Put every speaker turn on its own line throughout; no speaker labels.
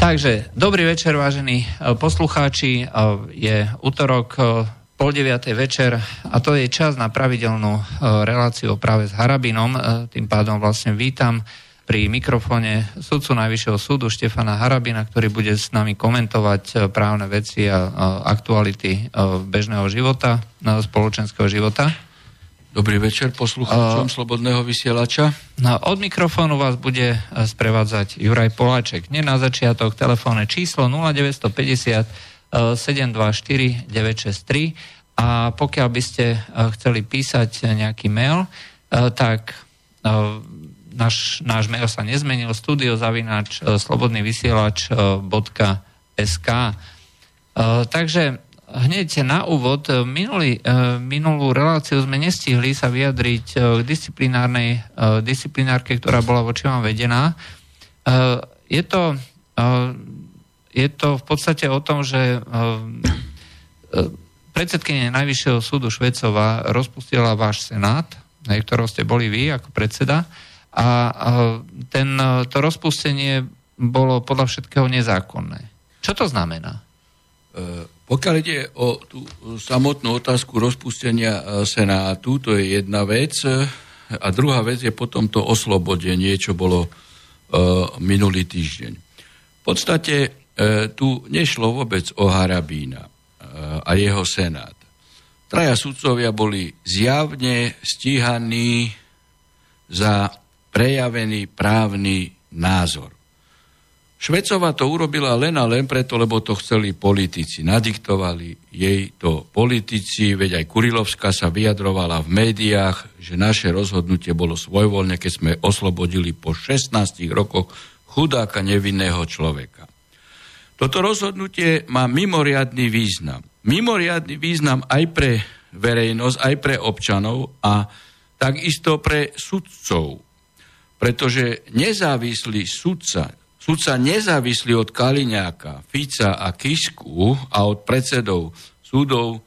Takže, dobrý večer, vážení e, poslucháči. E, je útorok, e, pol deviatej večer a to je čas na pravidelnú reláciu práve s Harabinom. Tým pádom vlastne vítam pri mikrofóne sudcu Najvyššieho súdu Štefana Harabina, ktorý bude s nami komentovať právne veci a aktuality bežného života, spoločenského života.
Dobrý večer poslucháčom uh, Slobodného vysielača.
No, od mikrofónu vás bude sprevádzať Juraj Poláček. Nie na začiatok telefónne číslo 0950 724 963 a pokiaľ by ste chceli písať nejaký mail, tak náš, náš mail sa nezmenil studiozavináč slobodnyvysielač.sk Takže hneď na úvod, e, minulý, e, minulú reláciu sme nestihli sa vyjadriť e, k disciplinárnej disciplinárke, ktorá bola voči vám vedená. Je to, je to v podstate o tom, že predsedkynie Najvyššieho súdu Švecova rozpustila váš senát, na ktorom ste boli vy ako predseda, a ten, to rozpustenie bolo podľa všetkého nezákonné. Čo to znamená?
Pokiaľ ide o tú samotnú otázku rozpustenia e, Senátu, to je jedna vec. A druhá vec je potom to oslobodenie, čo bolo uh, minulý týždeň. V podstate uh, tu nešlo vôbec o Harabína uh, a jeho senát. Traja sudcovia boli zjavne stíhaní za prejavený právny názor. Švecova to urobila len a len preto, lebo to chceli politici. Nadiktovali jej to politici, veď aj Kurilovská sa vyjadrovala v médiách, že naše rozhodnutie bolo svojvoľne, keď sme oslobodili po 16 rokoch chudáka nevinného človeka. Toto rozhodnutie má mimoriadný význam. Mimoriadný význam aj pre verejnosť, aj pre občanov a takisto pre sudcov. Pretože nezávislý sudca, Sudca nezávislý od Kaliňáka, Fica a Kisku a od predsedov súdov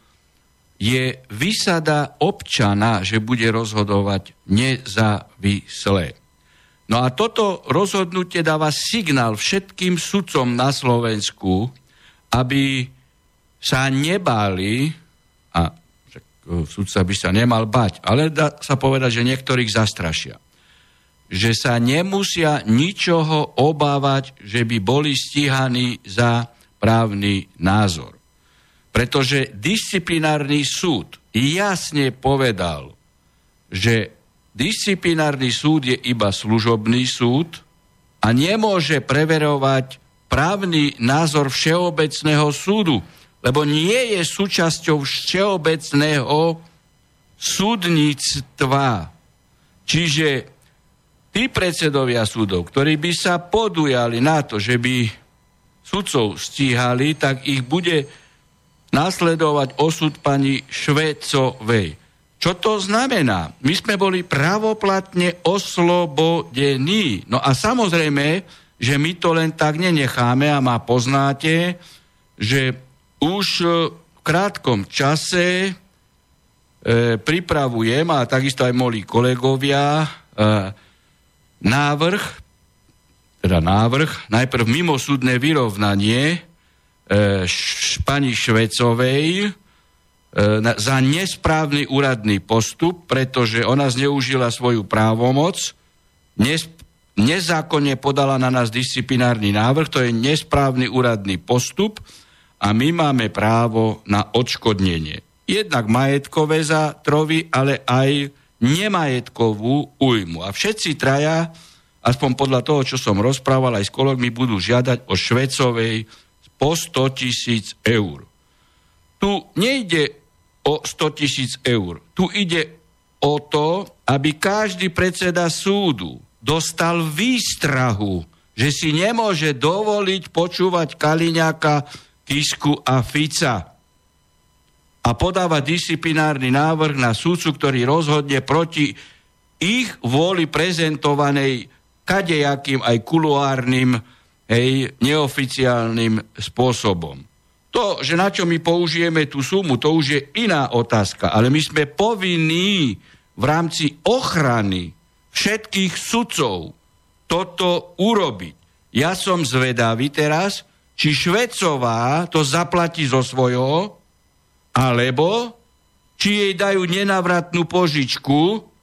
je vysada občana, že bude rozhodovať nezávisle. No a toto rozhodnutie dáva signál všetkým sudcom na Slovensku, aby sa nebáli, a sudca by sa nemal bať, ale dá sa povedať, že niektorých zastrašia že sa nemusia ničoho obávať, že by boli stíhaní za právny názor. Pretože disciplinárny súd jasne povedal, že disciplinárny súd je iba služobný súd a nemôže preverovať právny názor Všeobecného súdu, lebo nie je súčasťou Všeobecného súdnictva. Čiže tí predsedovia súdov, ktorí by sa podujali na to, že by sudcov stíhali, tak ich bude nasledovať osud pani Švecovej. Čo to znamená? My sme boli pravoplatne oslobodení. No a samozrejme, že my to len tak nenecháme a ma poznáte, že už v krátkom čase e, pripravujem, a takisto aj moji kolegovia, e, návrh, teda návrh, najprv mimosúdne vyrovnanie e, š, pani Švecovej e, na, za nesprávny úradný postup, pretože ona zneužila svoju právomoc, nes, nezákonne podala na nás disciplinárny návrh, to je nesprávny úradný postup a my máme právo na odškodnenie. Jednak majetkové za trovy, ale aj nemajetkovú újmu. A všetci traja, aspoň podľa toho, čo som rozprával aj s kolegmi, budú žiadať o Švecovej po 100 tisíc eur. Tu nejde o 100 tisíc eur. Tu ide o to, aby každý predseda súdu dostal výstrahu, že si nemôže dovoliť počúvať Kaliňaka, Kisku a Fica a podáva disciplinárny návrh na súdcu, ktorý rozhodne proti ich vôli prezentovanej kadejakým aj kuluárnym, hej, neoficiálnym spôsobom. To, že na čo my použijeme tú sumu, to už je iná otázka, ale my sme povinní v rámci ochrany všetkých sudcov toto urobiť. ja som zvedavý teraz, či Švecová to zaplatí zo svojho, alebo či jej dajú nenavratnú požičku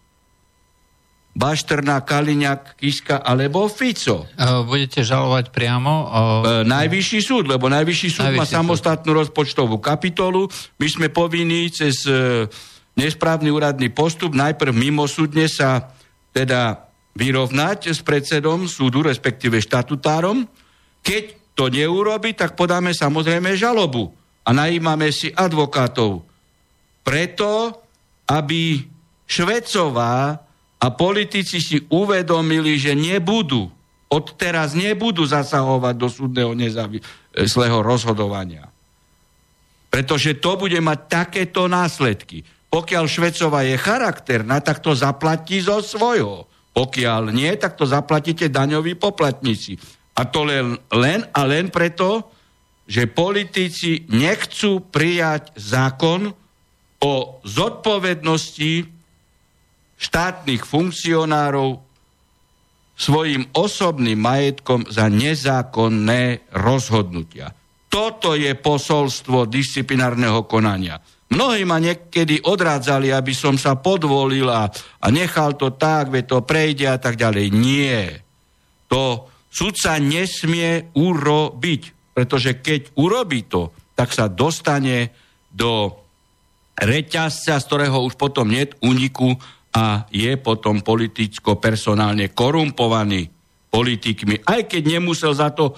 Baštrná, Kaliňák, Kiska alebo Fico.
Budete žalovať priamo? O...
E, najvyšší súd, lebo najvyšší súd najvyšší má samostatnú súd. rozpočtovú kapitolu. My sme povinní cez e, nesprávny úradný postup najprv mimosúdne sa teda vyrovnať s predsedom súdu, respektíve štatutárom. Keď to neurobi, tak podáme samozrejme žalobu a najímame si advokátov. Preto, aby Švecová a politici si uvedomili, že nebudú, odteraz nebudú zasahovať do súdneho nezávislého rozhodovania. Pretože to bude mať takéto následky. Pokiaľ Švecová je charakterná, tak to zaplatí zo svojho. Pokiaľ nie, tak to zaplatíte daňoví poplatníci. A to len, len a len preto, že politici nechcú prijať zákon o zodpovednosti štátnych funkcionárov svojim osobným majetkom za nezákonné rozhodnutia. Toto je posolstvo disciplinárneho konania. Mnohí ma niekedy odrádzali, aby som sa podvolil a, nechal to tak, ve to prejde a tak ďalej. Nie. To sudca nesmie urobiť, pretože keď urobí to, tak sa dostane do reťazca, z ktorého už potom nie uniku a je potom politicko-personálne korumpovaný politikmi, aj keď nemusel za to e,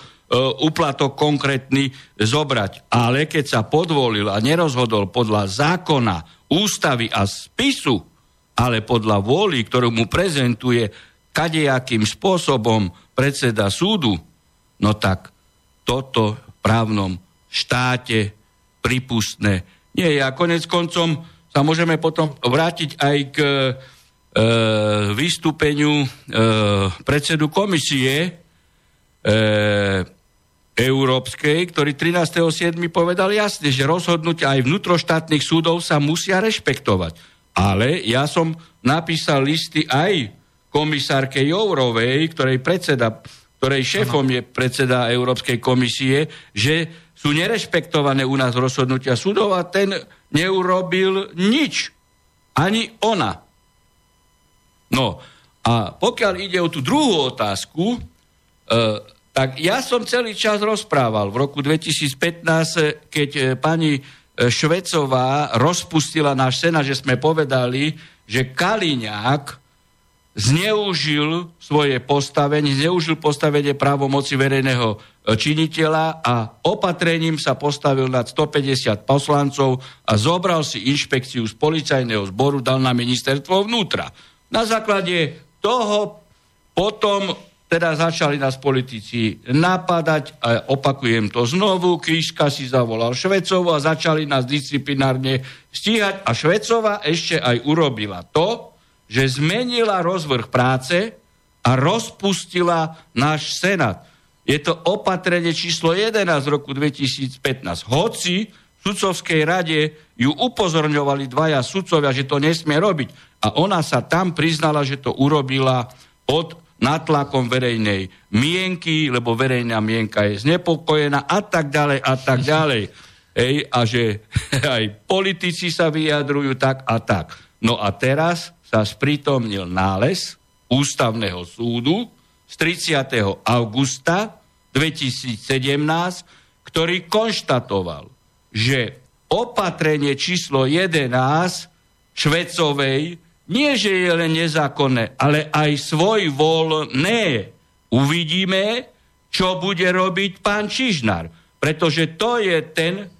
uplatok konkrétny zobrať. Ale keď sa podvolil a nerozhodol podľa zákona, ústavy a spisu, ale podľa vôly, ktorú mu prezentuje kadejakým spôsobom predseda súdu, no tak toto v právnom štáte pripustné nie je. A konec koncom sa môžeme potom vrátiť aj k e, vystúpeniu e, predsedu komisie e, Európskej, ktorý 13.7. povedal jasne, že rozhodnutia aj vnútroštátnych súdov sa musia rešpektovať. Ale ja som napísal listy aj komisárke Jourovej, ktorej predseda, ktorej šéfom je predseda Európskej komisie, že sú nerešpektované u nás rozhodnutia súdov a ten neurobil nič. Ani ona. No a pokiaľ ide o tú druhú otázku, e, tak ja som celý čas rozprával v roku 2015, keď e, pani e, Švecová rozpustila náš sena, že sme povedali, že Kaliňák zneužil svoje postavenie, zneužil postavenie právomoci verejného e, činiteľa a opatrením sa postavil nad 150 poslancov a zobral si inšpekciu z policajného zboru, dal na ministerstvo vnútra. Na základe toho potom teda začali nás politici napadať, a opakujem to znovu, Krížka si zavolal Švecovo a začali nás disciplinárne stíhať a Švecova ešte aj urobila to, že zmenila rozvrh práce a rozpustila náš Senát. Je to opatrenie číslo 11 z roku 2015. Hoci v sudcovskej rade ju upozorňovali dvaja sudcovia, že to nesmie robiť. A ona sa tam priznala, že to urobila pod natlakom verejnej mienky, lebo verejná mienka je znepokojená a tak ďalej a tak ďalej. Ej, a že aj politici sa vyjadrujú tak a tak. No a teraz sa sprítomnil nález Ústavného súdu z 30. augusta 2017, ktorý konštatoval, že opatrenie číslo 11 Švecovej nie, že je len nezákonné, ale aj svoj voľné. Uvidíme, čo bude robiť pán Čižnár. Pretože to je ten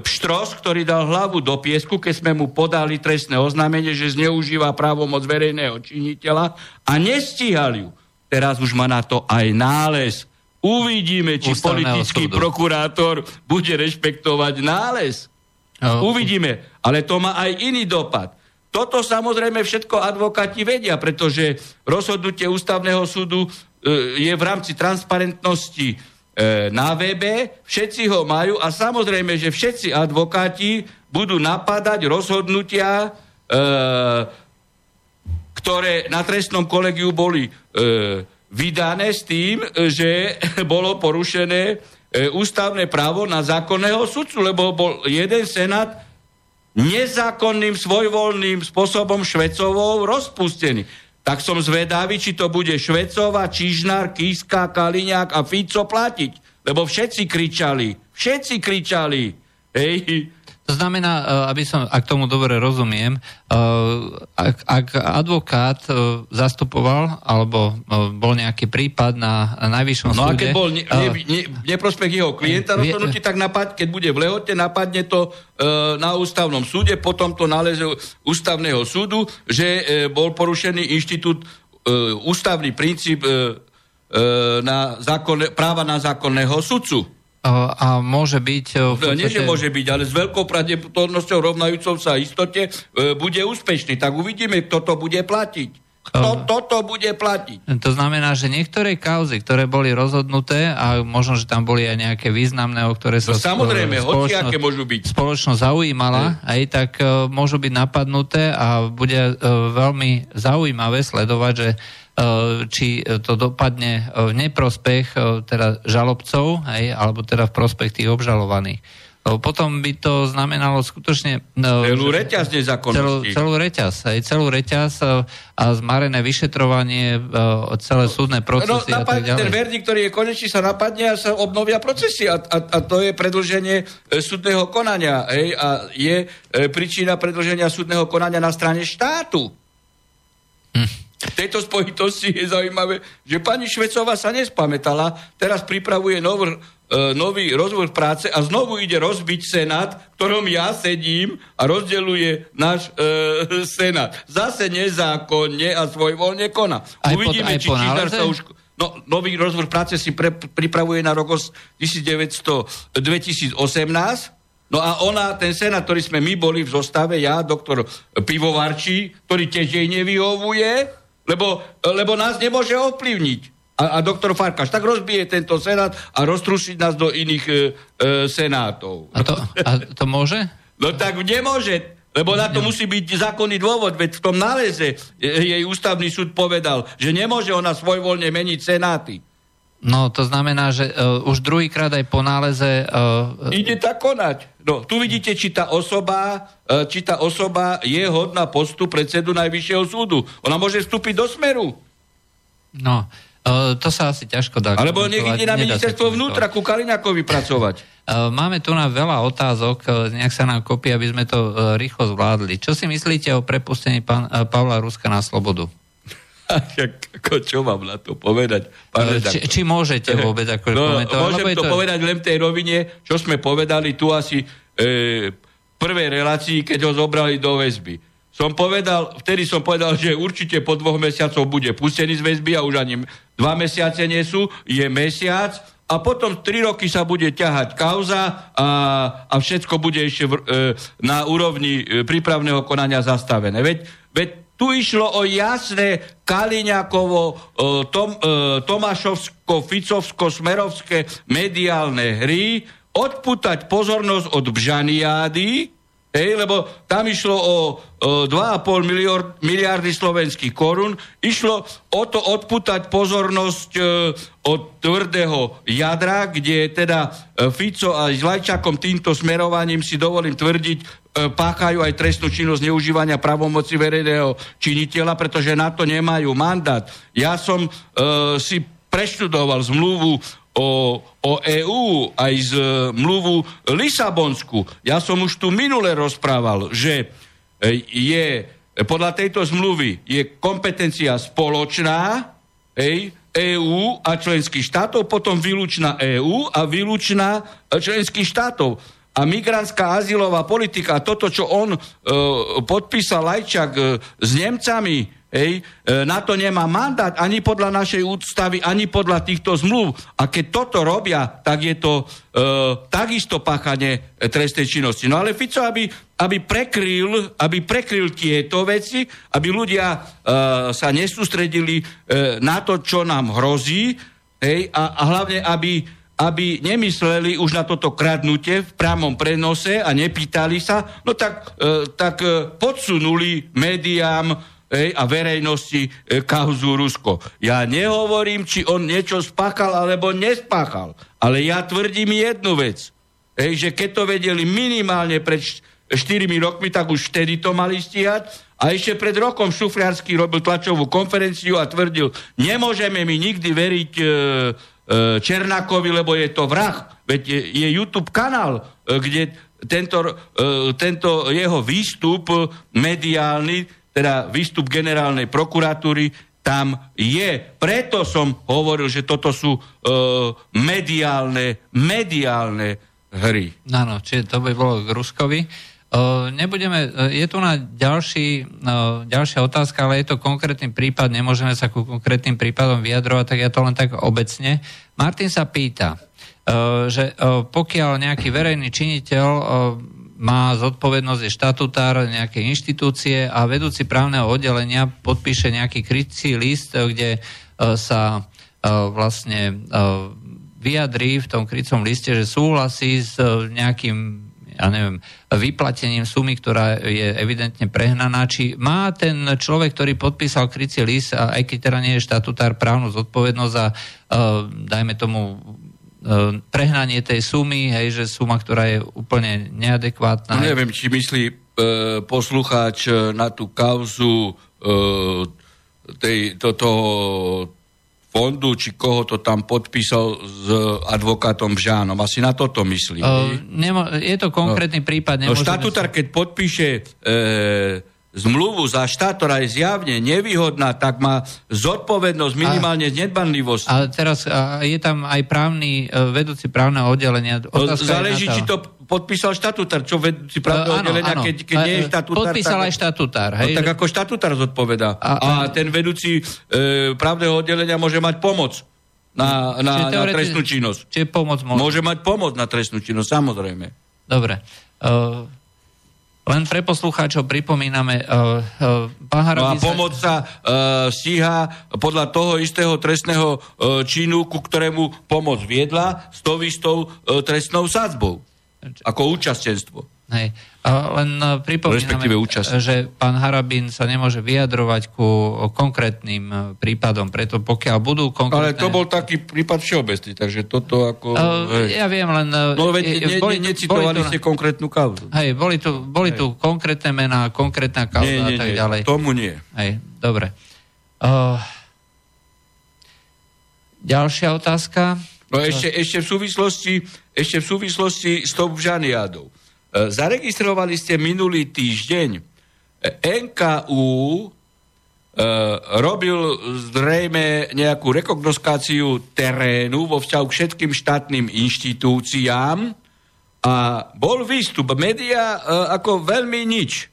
pštros, ktorý dal hlavu do piesku, keď sme mu podali trestné oznámenie, že zneužíva právomoc verejného činiteľa a nestíhal ju. Teraz už má na to aj nález. Uvidíme, či Ústavného politický súdu. prokurátor bude rešpektovať nález. Oh. Uvidíme. Ale to má aj iný dopad. Toto samozrejme všetko advokáti vedia, pretože rozhodnutie ústavného súdu e, je v rámci transparentnosti na webe, všetci ho majú a samozrejme, že všetci advokáti budú napadať rozhodnutia, e, ktoré na trestnom kolegiu boli e, vydané s tým, že bolo porušené e, ústavné právo na zákonného sudcu, lebo bol jeden senát nezákonným, svojvoľným spôsobom Švecovou rozpustený. Tak som zvedavý, či to bude Švecova, Čižnár, Kiska, Kaliňák a Fico platiť. Lebo všetci kričali. Všetci kričali. Hej,
to znamená, e, aby som, ak tomu dobre rozumiem, e, ak, ak advokát e, zastupoval, alebo bol nejaký prípad na najvyššom
no
súde...
No a keď bol ne, ne, ne, neprospech jeho klienta rozhodnutí, tak napad, keď bude v lehote, napadne to na ústavnom súde, potom to náleze ústavného súdu, že bol porušený inštitút, ústavný princíp na zákonne, práva na zákonného sudcu
a môže byť...
V podstate... Nie, že môže byť, ale s veľkou pravdepodobnosťou rovnajúcou sa istote e, bude úspešný. Tak uvidíme, kto to bude platiť. Kto toto bude platiť?
To znamená, že niektoré kauzy, ktoré boli rozhodnuté a možno, že tam boli aj nejaké významné, o ktoré sa...
No, samozrejme, aké môžu byť.
Spoločnosť zaujímala, aj tak uh, môžu byť napadnuté a bude uh, veľmi zaujímavé sledovať, že Eh, či to dopadne v neprospech eh, teda žalobcov, hej, alebo teda v prospech tých obžalovaných. Potom by to znamenalo skutočne...
Celú reťaz
Celú, celú reťaz, aj celú reťaz a zmarené vyšetrovanie, celé súdne procesy
no, a tak ďalej. Ten verdikt, ktorý je konečný, sa napadne a sa obnovia procesy a, a, a to je predlženie súdneho konania. Hej, a je príčina predlženia súdneho konania na strane štátu. Hm. V tejto spojitosti je zaujímavé, že pani Švecová sa nespamätala, teraz pripravuje nový, e, nový rozvoj práce a znovu ide rozbiť Senát, v ktorom ja sedím a rozdeluje náš e, Senát. Zase nezákonne a svojvoľne koná.
Aj Uvidíme, pod, či Čížar sa už...
No, nový rozvoj práce si pre, pripravuje na rok 1900, 2018, No a ona, ten senát, ktorý sme my boli v zostave, ja, doktor Pivovarčí, ktorý tiež jej nevyhovuje, lebo, lebo nás nemôže ovplyvniť. A, a doktor Farkaš tak rozbije tento senát a roztrušiť nás do iných e, e, senátov.
A to, a to môže?
No tak nemôže, lebo na to musí byť zákonný dôvod, veď v tom náleze jej ústavný súd povedal, že nemôže ona svojvoľne meniť senáty.
No, to znamená, že uh, už druhýkrát aj po náleze... Uh,
Ide tak konať. No, tu vidíte, či tá osoba, uh, či tá osoba je hodná postu predsedu Najvyššieho súdu. Ona môže vstúpiť do smeru.
No, uh, to sa asi ťažko dá.
Alebo nech ide na ministerstvo vnútra ku Kalinakovi pracovať.
Uh, máme tu na veľa otázok, uh, nejak sa nám kopí, aby sme to uh, rýchlo zvládli. Čo si myslíte o prepustení pán, uh, Pavla Ruska na slobodu?
ako, čo mám na to povedať?
Pán či, či môžete vôbec ako
no, komentovať? Môžem to, to povedať len v tej rovine, čo sme povedali tu asi e, prvej relácii, keď ho zobrali do väzby. Som povedal, vtedy som povedal, že určite po dvoch mesiacoch bude pustený z väzby a už ani dva mesiace nie sú, je mesiac a potom tri roky sa bude ťahať kauza a, a všetko bude ešte v, e, na úrovni e, prípravného konania zastavené. Veď, veď tu išlo o jasné Kaliňakovo, Tom, e, Tomášovsko-Ficovsko-Smerovské mediálne hry, odputať pozornosť od Bžaniády, hej, lebo tam išlo o, o 2,5 miliard, miliardy slovenských korún, išlo o to odputať pozornosť e, od tvrdého jadra, kde teda e, Fico a s Lajčakom týmto smerovaním si dovolím tvrdiť, E, páchajú aj trestnú činnosť neužívania pravomoci verejného činiteľa, pretože na to nemajú mandát. Ja som e, si preštudoval zmluvu o, o EÚ, aj z mluvu Lisabonsku. Ja som už tu minule rozprával, že e, je podľa tejto zmluvy je kompetencia spoločná, hej, EÚ a členských štátov, potom výlučná EÚ a výlučná členských štátov a migrantská azylová politika, toto, čo on e, podpísal Lajčak e, s Nemcami, hej, e, na to nemá mandát ani podľa našej ústavy, ani podľa týchto zmluv. A keď toto robia, tak je to e, takisto páchanie trestnej činnosti. No ale Fico, aby, aby, prekryl, aby prekryl tieto veci, aby ľudia e, sa nesústredili e, na to, čo nám hrozí, hej, a, a hlavne, aby aby nemysleli už na toto kradnutie v priamom prenose a nepýtali sa, no tak, e, tak e, podsunuli médiám hej, a verejnosti e, kauzu Rusko. Ja nehovorím, či on niečo spáchal alebo nespáchal, ale ja tvrdím jednu vec. Hej, že keď to vedeli minimálne pred 4 rokmi, tak už vtedy to mali stíhať. A ešte pred rokom Šufriarsky robil tlačovú konferenciu a tvrdil, nemôžeme mi nikdy veriť e, Černákovi, lebo je to vrah. Veď je, je YouTube kanál, e, kde tento, e, tento jeho výstup mediálny, teda výstup generálnej prokuratúry, tam je. Preto som hovoril, že toto sú e, mediálne, mediálne hry.
Áno, čiže to by bolo k Ruskovi. Uh, nebudeme, uh, je tu na ďalší, uh, ďalšia otázka, ale je to konkrétny prípad, nemôžeme sa ku konkrétnym prípadom vyjadrovať, tak ja to len tak obecne. Martin sa pýta, že pokiaľ nejaký verejný činiteľ má zodpovednosť, je štatutár nejakej inštitúcie a vedúci právneho oddelenia podpíše nejaký krycí list, kde sa vlastne vyjadrí v tom krycom liste, že súhlasí s nejakým ja neviem, vyplatením sumy, ktorá je evidentne prehnaná, či má ten človek, ktorý podpísal krycí list, a aj keď teda nie je štatutár, právnu zodpovednosť a dajme tomu E, prehnanie tej sumy, hej, že suma, ktorá je úplne neadekvátna.
No, neviem, či myslí e, poslucháč na tú kauzu e, tej, to, toho fondu, či koho to tam podpísal s advokátom Žánom. Asi na toto myslí. Uh,
nemo, je to konkrétny no, prípad.
No štatutár, keď podpíše e, zmluvu za štát, ktorá je zjavne nevýhodná, tak má zodpovednosť minimálne z nedbanlivosti.
Ale teraz a je tam aj právny, e, vedúci právneho oddelenia.
Otázka Záleží, či to podpísal štatutár, čo vedúci právneho uh, oddelenia, áno. keď, keď nie je štatutár.
Podpísal tak, aj štatutár.
Hej? No, tak ako štatutár zodpoveda. A, a ten vedúci e, právneho oddelenia môže mať pomoc na, na, na trestnú činnosť.
Čiže pomoc môže.
Môže mať pomoc na trestnú činnosť, samozrejme.
Dobre. Uh, len pre poslucháčov pripomíname, uh, uh,
No a pomoc sa uh, stíha podľa toho istého trestného uh, činu, ku ktorému pomoc viedla s tou istou uh, trestnou sádzbou. Ako účastenstvo.
Hej. Len e, pripomíname, že pán Harabín sa nemôže vyjadrovať ku konkrétnym e, prípadom, preto pokiaľ budú konkrétne...
Ale to bol taký prípad všeobecný, takže toto ako...
Uh, ja viem, len...
No veď ne, boli, ne, necitovali boli tu, ste konkrétnu kauzu.
Hej, boli tu, boli hej. tu konkrétne mená, konkrétna kauza nie, nie, a tak nie, ďalej.
tomu nie.
Hej, dobre. Uh, ďalšia otázka.
No ešte, ešte v súvislosti, ešte v súvislosti s tou Žaniádou. E, zaregistrovali ste minulý týždeň e, NKU e, robil zrejme nejakú rekognoskáciu terénu vo vzťahu k všetkým štátnym inštitúciám a bol výstup. Média ako veľmi nič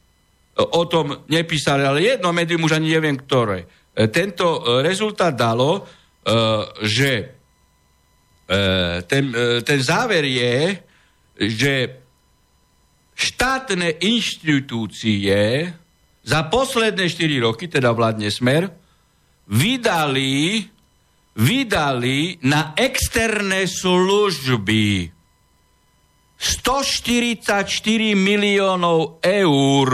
o tom nepísali, ale jedno médium už ani neviem ktoré. Tento rezultát dalo, že ten, ten záver je, že štátne inštitúcie za posledné 4 roky, teda vládne smer, vydali, vydali na externé služby 144 miliónov eur.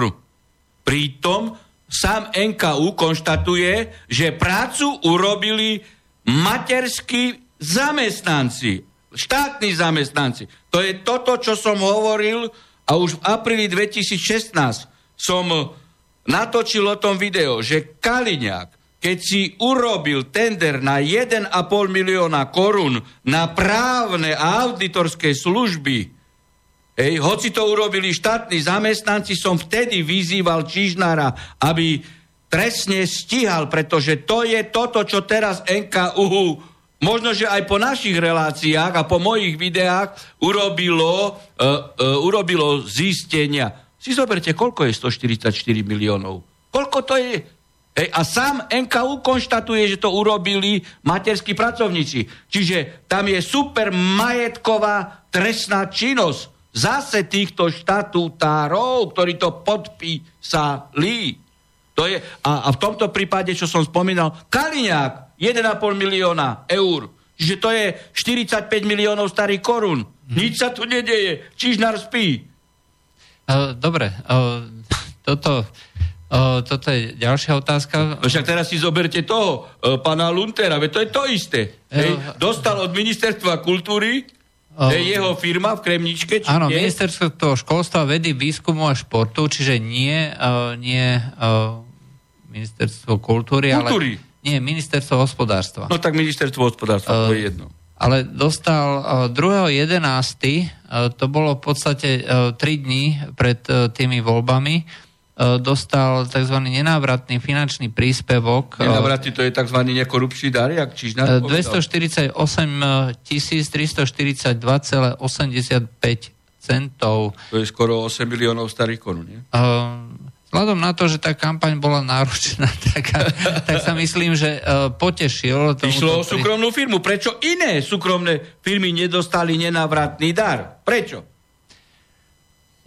Pritom sám NKU konštatuje, že prácu urobili materskí zamestnanci, štátni zamestnanci. To je toto, čo som hovoril a už v apríli 2016 som natočil o tom video, že Kaliňák, keď si urobil tender na 1,5 milióna korún na právne a auditorské služby, hej, hoci to urobili štátni zamestnanci, som vtedy vyzýval Čižnára, aby trestne stíhal, pretože to je toto, čo teraz NKU možno, že aj po našich reláciách a po mojich videách urobilo, uh, uh, urobilo zistenia. Si zoberte, koľko je 144 miliónov? Koľko to je? Hej, a sám NKU konštatuje, že to urobili materskí pracovníci. Čiže tam je super majetková trestná činnosť zase týchto štatutárov, ktorí to podpísali. To je, a, a v tomto prípade, čo som spomínal, Kaliňák, 1,5 milióna eur. Čiže to je 45 miliónov starých korún. Hmm. Nič sa tu nedeje. Čižnár spí.
Uh, dobre. Uh, toto Uh, toto je ďalšia otázka.
Však teraz si zoberte toho, uh, pána Luntera, veď to je to isté. Hej, dostal od ministerstva kultúry uh, jeho firma v Kremničke.
Či áno, nie? ministerstvo školstva, vedy, výskumu a športu, čiže nie, uh, nie uh, ministerstvo kultúry, kultúry, ale nie, ministerstvo hospodárstva.
No tak ministerstvo hospodárstva, uh, to je jedno.
Ale dostal uh, 2.11., uh, to bolo v podstate uh, 3 dní pred uh, tými voľbami, E, dostal tzv. nenávratný finančný príspevok.
Nenávratný to je tzv. nekorupčný dar, jak
Čižnár 248 342,85 centov.
To je skoro 8 miliónov starých korún, nie?
Uh, Vzhľadom na to, že tá kampaň bola náročná, tak, tak sa myslím, že uh, potešil.
Išlo o súkromnú firmu. Prečo iné súkromné firmy nedostali nenávratný dar? Prečo?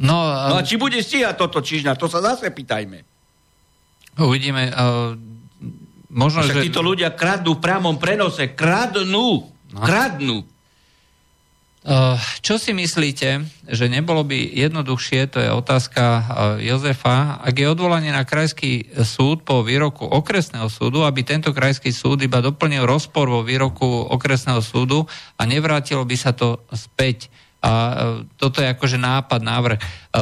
No, no a či bude stíhať toto Čižna, to sa zase pýtajme.
Uvidíme. Uh, možno,
Však že... títo ľudia kradnú v priamom prenose. Kradnú. No. Kradnú.
Uh, čo si myslíte, že nebolo by jednoduchšie, to je otázka uh, Jozefa, ak je odvolanie na krajský súd po výroku okresného súdu, aby tento krajský súd iba doplnil rozpor vo výroku okresného súdu a nevrátilo by sa to späť. A e, toto je akože nápad, návrh.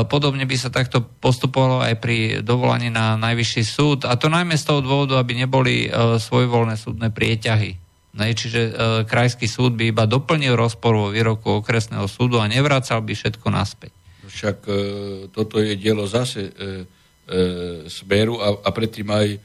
Podobne by sa takto postupovalo aj pri dovolaní na najvyšší súd. A to najmä z toho dôvodu, aby neboli svojvoľné súdne prieťahy. Čiže krajský súd by iba doplnil rozpor vo výroku okresného súdu a nevracal by všetko naspäť.
Však e, toto je dielo zase e, e, Smeru a, a predtým aj e,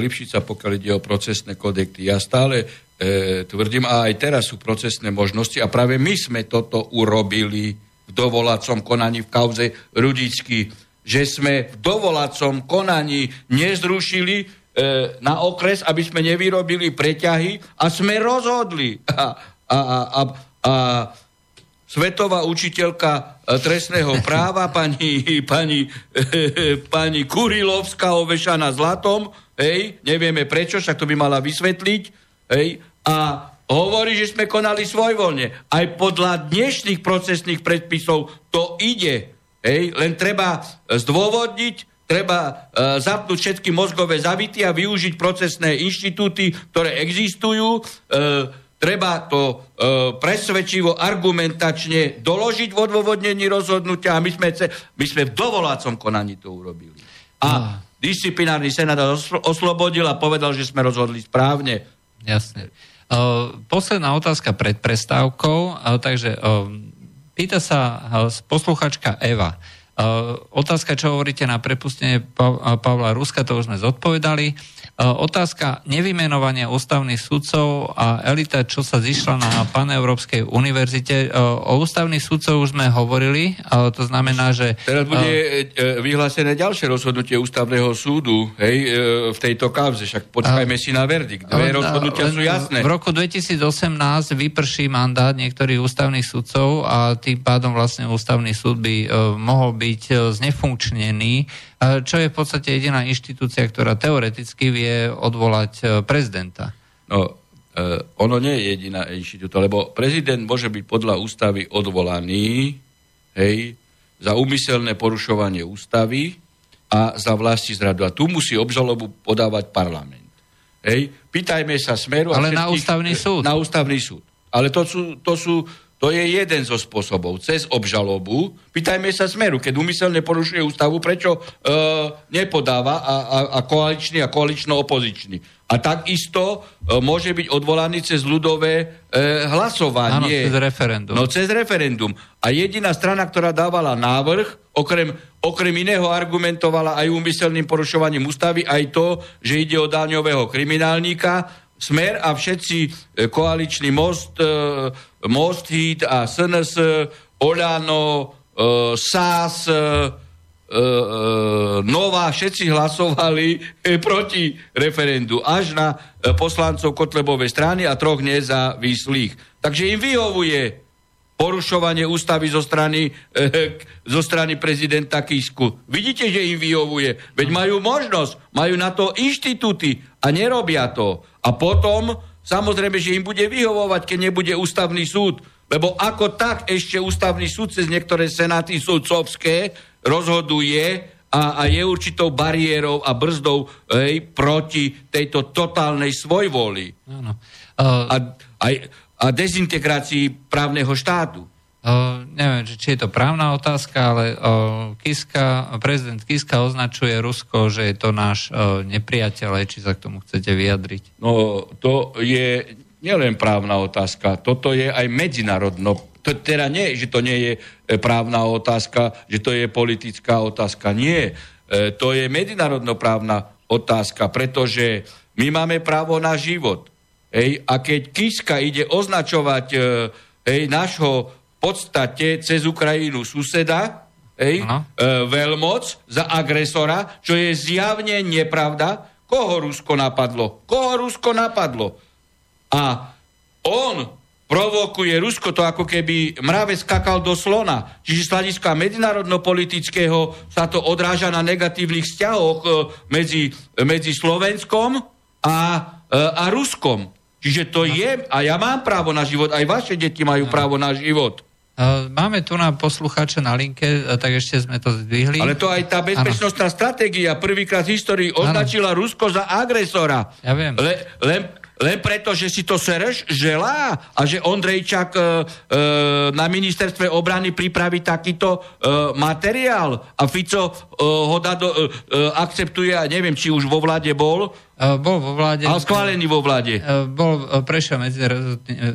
Lipšica, pokiaľ ide o procesné kodekty. Ja stále e, tvrdím, a aj teraz sú procesné možnosti a práve my sme toto urobili v dovolacom konaní v kauze Rudický, že sme v dovolacom konaní nezrušili e, na okres, aby sme nevyrobili preťahy a sme rozhodli. A, a, a, a, a svetová učiteľka e, trestného práva, pani, pani, e, pani Kurilovská ovešaná zlatom, hej, nevieme prečo, však to by mala vysvetliť, hej, a hovorí, že sme konali svojvoľne. Aj podľa dnešných procesných predpisov to ide. Hej? Len treba zdôvodniť, treba uh, zapnúť všetky mozgové zavity a využiť procesné inštitúty, ktoré existujú. Uh, treba to uh, presvedčivo, argumentačne doložiť v odôvodnení rozhodnutia a my sme, my sme v dovolácom konaní to urobili. A no. disciplinárny senát oslobodil a povedal, že sme rozhodli správne.
Jasne. Posledná otázka pred prestávkou, takže pýta sa posluchačka Eva. Otázka, čo hovoríte na prepustenie Pavla Ruska, to už sme zodpovedali. E, otázka nevymenovania ústavných sudcov a elita, čo sa zišla na Paneurópskej univerzite. E, o ústavných sudcov už sme hovorili, to znamená, že...
Teraz bude e, vyhlásené ďalšie rozhodnutie ústavného súdu hej, v tejto kauze, však počkajme si na verdikt. Dve rozhodnutia sú jasné.
V roku 2018 vyprší mandát niektorých ústavných sudcov a tým pádom vlastne ústavný súd by mohol byť znefunkčnený čo je v podstate jediná inštitúcia, ktorá teoreticky vie odvolať e, prezidenta.
No, e, ono nie je jediná inštitúcia, lebo prezident môže byť podľa ústavy odvolaný hej, za úmyselné porušovanie ústavy a za vlasti zradu. A tu musí obžalobu podávať parlament. Hej. Pýtajme sa smeru...
Ale na ústavný súd.
Na ústavný súd. Ale to sú, to sú to je jeden zo spôsobov. Cez obžalobu. Pýtajme sa Smeru, keď umyselne porušuje ústavu, prečo e, nepodáva a, a, a koaličný a koalično-opozičný. A takisto e, môže byť odvolaný cez ľudové e, hlasovanie.
Áno, cez referendum.
No, cez referendum. A jediná strana, ktorá dávala návrh, okrem, okrem iného argumentovala aj úmyselným porušovaním ústavy, aj to, že ide o daňového kriminálníka, Smer a všetci e, koaličný most, e, Most Hit a SNS, Oľano, e, SAS, Nová, všetci hlasovali proti referendu, až na poslancov Kotlebovej strany a troch nezávislých. Takže im vyhovuje porušovanie ústavy zo strany, e, zo strany prezidenta Kisku. Vidíte, že im vyhovuje. Veď majú možnosť, majú na to inštitúty a nerobia to. A potom, samozrejme, že im bude vyhovovať, keď nebude ústavný súd. Lebo ako tak ešte ústavný súd cez niektoré senáty súdcovské rozhoduje a, a je určitou bariérou a brzdou hej, proti tejto totálnej svojvoli
Áno.
uh, a, a, a dezintegrácii právneho štátu.
Uh, neviem, či je to právna otázka, ale uh, Kiska, prezident Kiska označuje Rusko, že je to náš uh, nepriateľ, či sa k tomu chcete vyjadriť.
No, to je nielen právna otázka, toto je aj medzinárodno. To teda nie, že to nie je právna otázka, že to je politická otázka. Nie. E, to je medzinárodnoprávna otázka, pretože my máme právo na život. Ej, a keď Kiska ide označovať e, ej, našho podstate cez Ukrajinu suseda, ej, e, veľmoc za agresora, čo je zjavne nepravda. Koho Rusko napadlo? Koho Rusko napadlo? A on provokuje Rusko to ako keby mrave skakal do slona. Čiže z hľadiska medzinárodno-politického sa to odráža na negatívnych vzťahoch e, medzi, medzi Slovenskom a, a Ruskom. Čiže to je, a ja mám právo na život, aj vaše deti majú právo na život.
Máme tu na poslucháča na linke, tak ešte sme to zdvihli.
Ale to aj tá bezpečnostná ano. stratégia prvýkrát v histórii označila ano. Rusko za agresora.
Ja viem.
Le, len, len preto, že si to Sereš želá a že Ondrejčak e, e, na ministerstve obrany pripraví takýto e, materiál a Fico e, ho dá do, e, akceptuje, a neviem, či už vo vláde bol,
E, bol vo vláde.
Ale schválený vo vláde.
E, bol, e, prešiel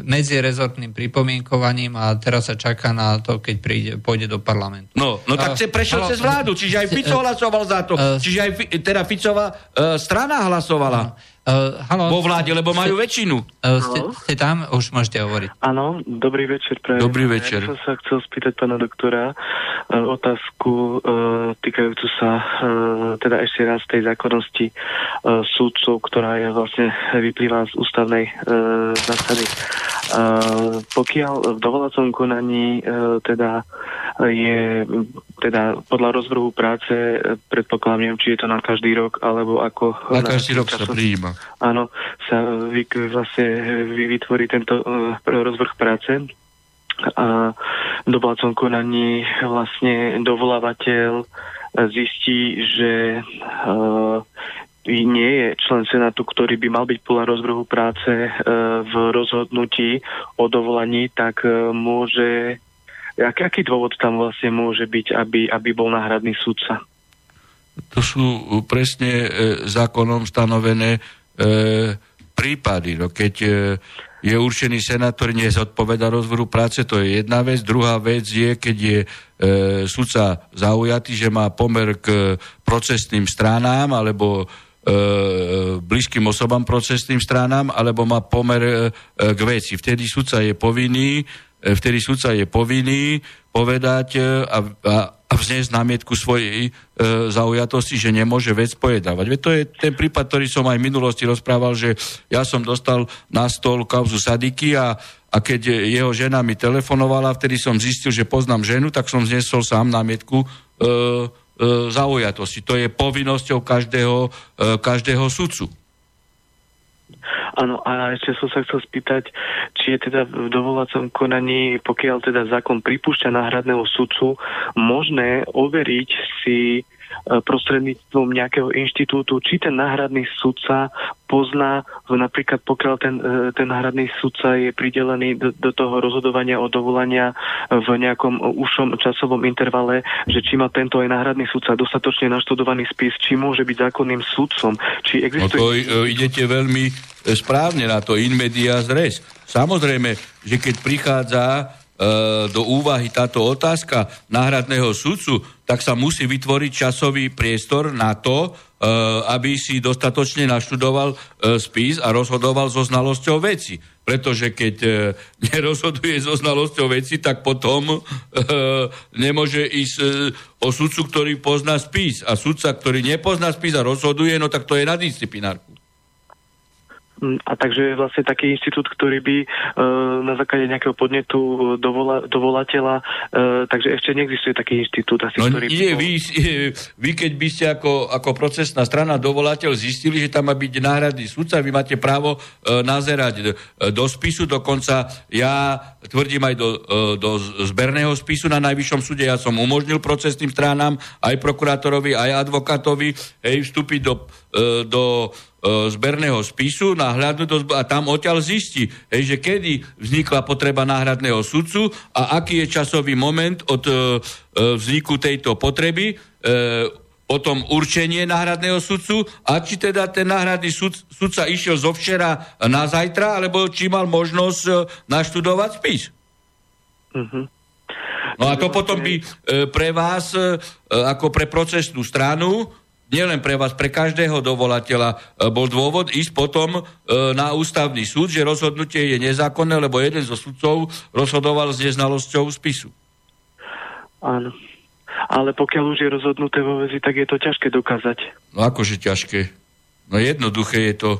medzirezortným pripomienkovaním a teraz sa čaká na to, keď príde, pôjde do parlamentu.
No, no tak sa prešiel cez vládu, čiže aj Fico hlasoval za to. Čiže aj teda Ficová strana hlasovala. Uh, halo, vo vláde, lebo majú väčšinu.
Uh, ste, ste tam? Už môžete hovoriť.
Áno, dobrý večer.
Pre dobrý večer.
Ja som sa chcel spýtať pána doktora uh, otázku uh, týkajúcu sa uh, teda ešte raz tej zákonnosti uh, súdcov, ktorá je vlastne vyplýva z ústavnej uh, zásady. Uh, pokiaľ v dovolacom konaní uh, teda je teda podľa rozvrhu práce predpokladám, neviem, či je to na každý rok, alebo ako...
Na, na každý rok sa prijíma.
Áno, sa vy, vlastne vytvorí tento uh, rozvrh práce a v dovolacom konaní vlastne dovolávateľ zistí, že nie je člen Senátu, ktorý by mal byť podľa rozvrhu práce v rozhodnutí o dovolaní, tak môže aký, aký dôvod tam vlastne môže byť, aby, aby bol náhradný sudca?
To sú presne e, zákonom stanovené e, prípady. No, keď e, je určený senátor, nezodpoveda rozvoru práce, to je jedna vec. Druhá vec je, keď je e, sudca zaujatý, že má pomer k procesným stranám alebo e, blízkym osobám procesným stranám, alebo má pomer e, k veci. Vtedy sudca je povinný E, vtedy sudca je povinný povedať e, a, a, a vzniesť námietku svojej e, zaujatosti, že nemôže vec pojedávať. Veď to je ten prípad, ktorý som aj v minulosti rozprával, že ja som dostal na stôl kauzu Sadiky a, a keď jeho žena mi telefonovala, vtedy som zistil, že poznám ženu, tak som znesol sám námietku e, e, zaujatosti. To je povinnosťou každého, e, každého sudcu.
Áno, a ešte som sa chcel spýtať, či je teda v dovolacom konaní, pokiaľ teda zákon pripúšťa náhradného sudcu, možné overiť si prostredníctvom nejakého inštitútu, či ten náhradný sudca pozná, napríklad pokiaľ ten, e, ten náhradný sudca je pridelený do, do toho rozhodovania o dovolania v nejakom ušom časovom intervale, že či má tento aj náhradný sudca dostatočne naštudovaný spis, či môže byť zákonným sudcom, či existuje...
No to e, idete veľmi správne na to, in medias res. Samozrejme, že keď prichádza E, do úvahy táto otázka náhradného sudcu, tak sa musí vytvoriť časový priestor na to, e, aby si dostatočne naštudoval e, spis a rozhodoval so znalosťou veci. Pretože keď nerozhoduje so znalosťou veci, tak potom nemôže ísť o sudcu, ktorý pozná spis. A sudca, ktorý nepozná spis a rozhoduje, no tak to je na disciplinárku.
Mm, a takže vlastne taký inštitút, ktorý by e, na základe nejakého podnetu dovola, dovolateľa, e, takže ešte neexistuje taký inštitút asi,
no,
ktorý
nie,
by bol...
vy, vy keď by ste ako, ako procesná strana dovolateľ zistili, že tam má byť náhradný sudca, vy máte právo e, nazerať do, do spisu, dokonca ja tvrdím aj do, e, do zberného spisu na Najvyššom súde, ja som umožnil procesným stranám, aj prokurátorovi, aj advokátovi, hej, vstúpiť do, e, do E, zberného spisu, nahľadnúť do, a tam odtiaľ zistí, hej, že kedy vznikla potreba náhradného sudcu a aký je časový moment od e, e vzniku tejto potreby, e, potom určenie náhradného sudcu a či teda ten náhradný sud, sudca išiel zo včera na zajtra, alebo či mal možnosť e, naštudovať spis. Uh-huh. No a to potom by e, pre vás, e, ako pre procesnú stranu, nielen pre vás, pre každého dovolateľa e, bol dôvod ísť potom e, na ústavný súd, že rozhodnutie je nezákonné, lebo jeden zo sudcov rozhodoval s neznalosťou spisu.
Áno. Ale pokiaľ už je rozhodnuté vo vezi, tak je to ťažké dokázať.
No akože ťažké? No jednoduché je to.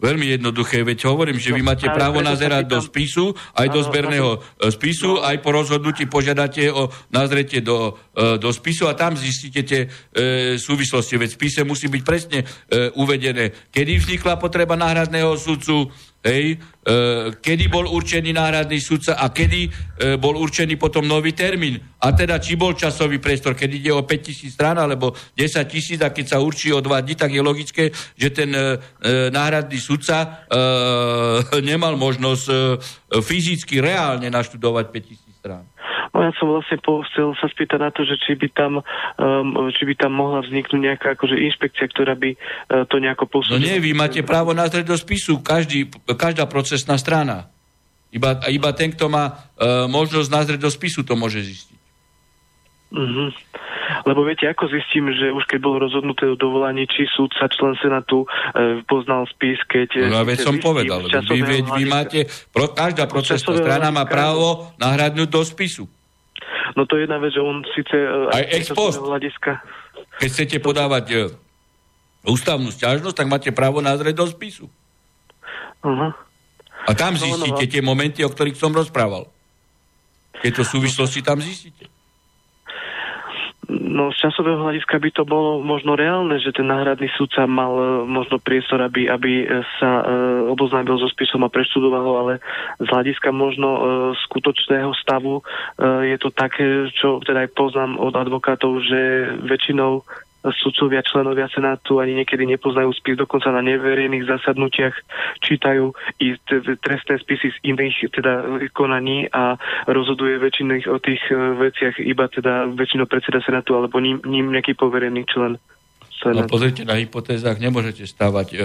Veľmi jednoduché, veď hovorím, že vy no, máte právo nazerať do spisu, aj do zberného e, spisu, aj po rozhodnutí požiadate o nazretie do, e, do spisu a tam zistíte tie e, súvislosti. Veď v spise musí byť presne e, uvedené, kedy vznikla potreba náhradného sudcu, Hej, e, kedy bol určený náhradný sudca a kedy e, bol určený potom nový termín. A teda, či bol časový priestor, keď ide o 5000 strán alebo 10 tisíc a keď sa určí o 2 dní, tak je logické, že ten e, e náhradný sudca e, nemal možnosť e, fyzicky, reálne naštudovať 5000 strán.
No ja som vlastne chcel sa spýtať na to, že či by tam, um, či by tam mohla vzniknúť nejaká akože inšpekcia, ktorá by uh, to nejako
posúdila. No nie, vy máte právo nazrieť do spisu, každý, každá procesná strana. Iba, iba ten, kto má uh, možnosť nazrieť do spisu, to môže zistiť.
Uh-huh. Lebo viete, ako zistím, že už keď bolo rozhodnuté o dovolanie, či súdca člen Senátu e, poznal spis, keď...
No veď som povedal, vy, vy, vy máte, pro, každá procesná strana má právo nahradnúť do spisu.
No to je jedna vec, že on síce...
E, aj ex post. Hľadiska... Keď chcete podávať e, ústavnú stiažnosť, tak máte právo nazrieť do spisu. Uh-huh. A tam no, zistíte no, no. tie momenty, o ktorých som rozprával. Tieto súvislosti tam zistíte.
No z časového hľadiska by to bolo možno reálne, že ten náhradný súdca mal uh, možno priestor, aby, aby e, sa uh, oboznámil so spisom a preštudoval ho, ale z hľadiska možno uh, skutočného stavu uh, je to také, čo teda aj poznám od advokátov, že väčšinou sudcovia, členovia Senátu ani niekedy nepoznajú spis, dokonca na neverejných zasadnutiach čítajú i trestné spisy z iných teda konaní a rozhoduje väčšinou o tých e, veciach iba teda väčšinou predseda Senátu alebo ním, ním nejaký poverený člen
Senátu. No pozrite, na hypotézach nemôžete stávať e,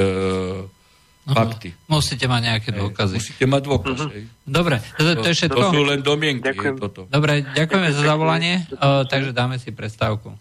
fakty.
Musíte mať nejaké dôkazy.
Musíte mať dôkaz. Uh-huh.
Dobre, to, to je všetko.
To sú len domienky. Ďakujem. Toto.
Dobre, ďakujeme za zavolanie, uh, takže dáme si prestávku.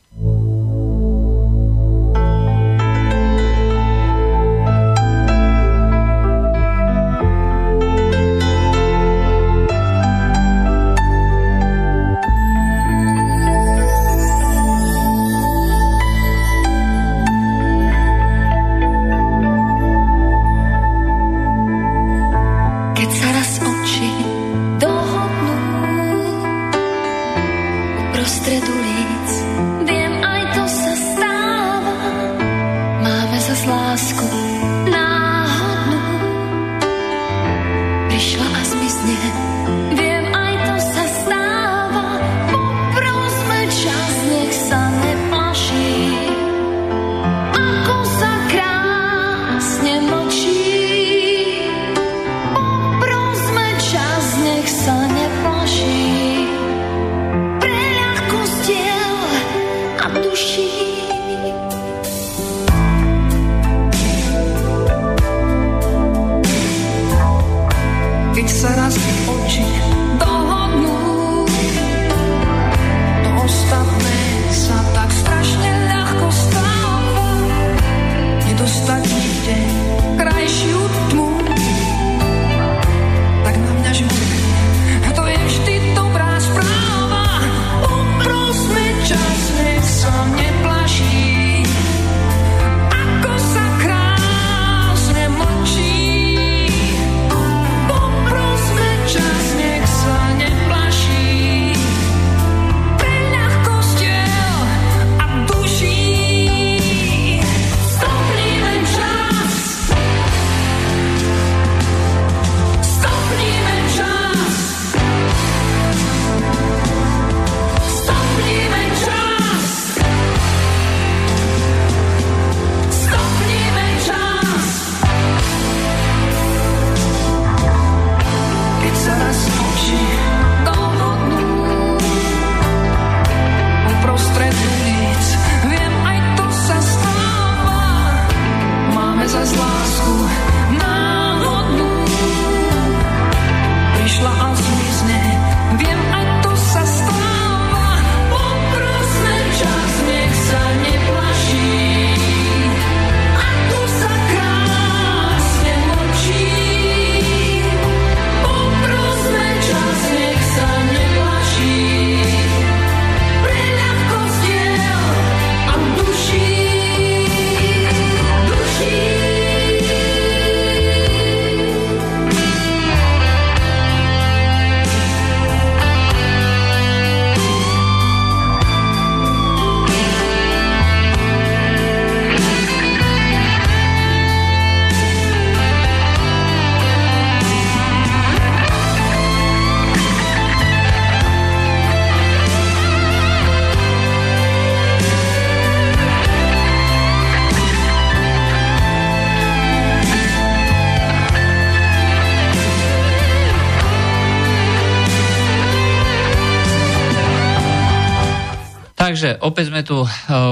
Takže opäť sme tu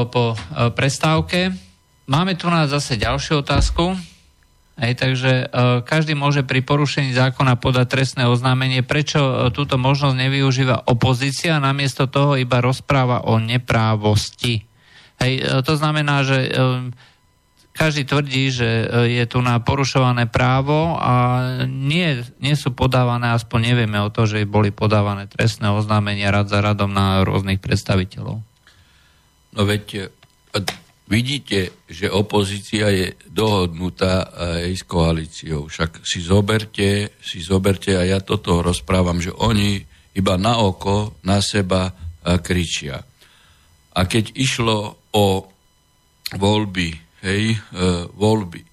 po prestávke. Máme tu na zase ďalšiu otázku. Hej, takže uh, každý môže pri porušení zákona podať trestné oznámenie. Prečo túto možnosť nevyužíva opozícia, namiesto toho iba rozpráva o neprávosti? Hej, to znamená, že každý tvrdí, že je tu na porušované právo a nie, nie sú podávané, aspoň nevieme o to, že boli podávané trestné oznámenia rad za radom na rôznych predstaviteľov.
No veď Vidíte, že opozícia je dohodnutá aj s koalíciou. Však si zoberte, si zoberte a ja toto rozprávam, že oni iba na oko, na seba kričia. A keď išlo o voľby, hej, e, voľby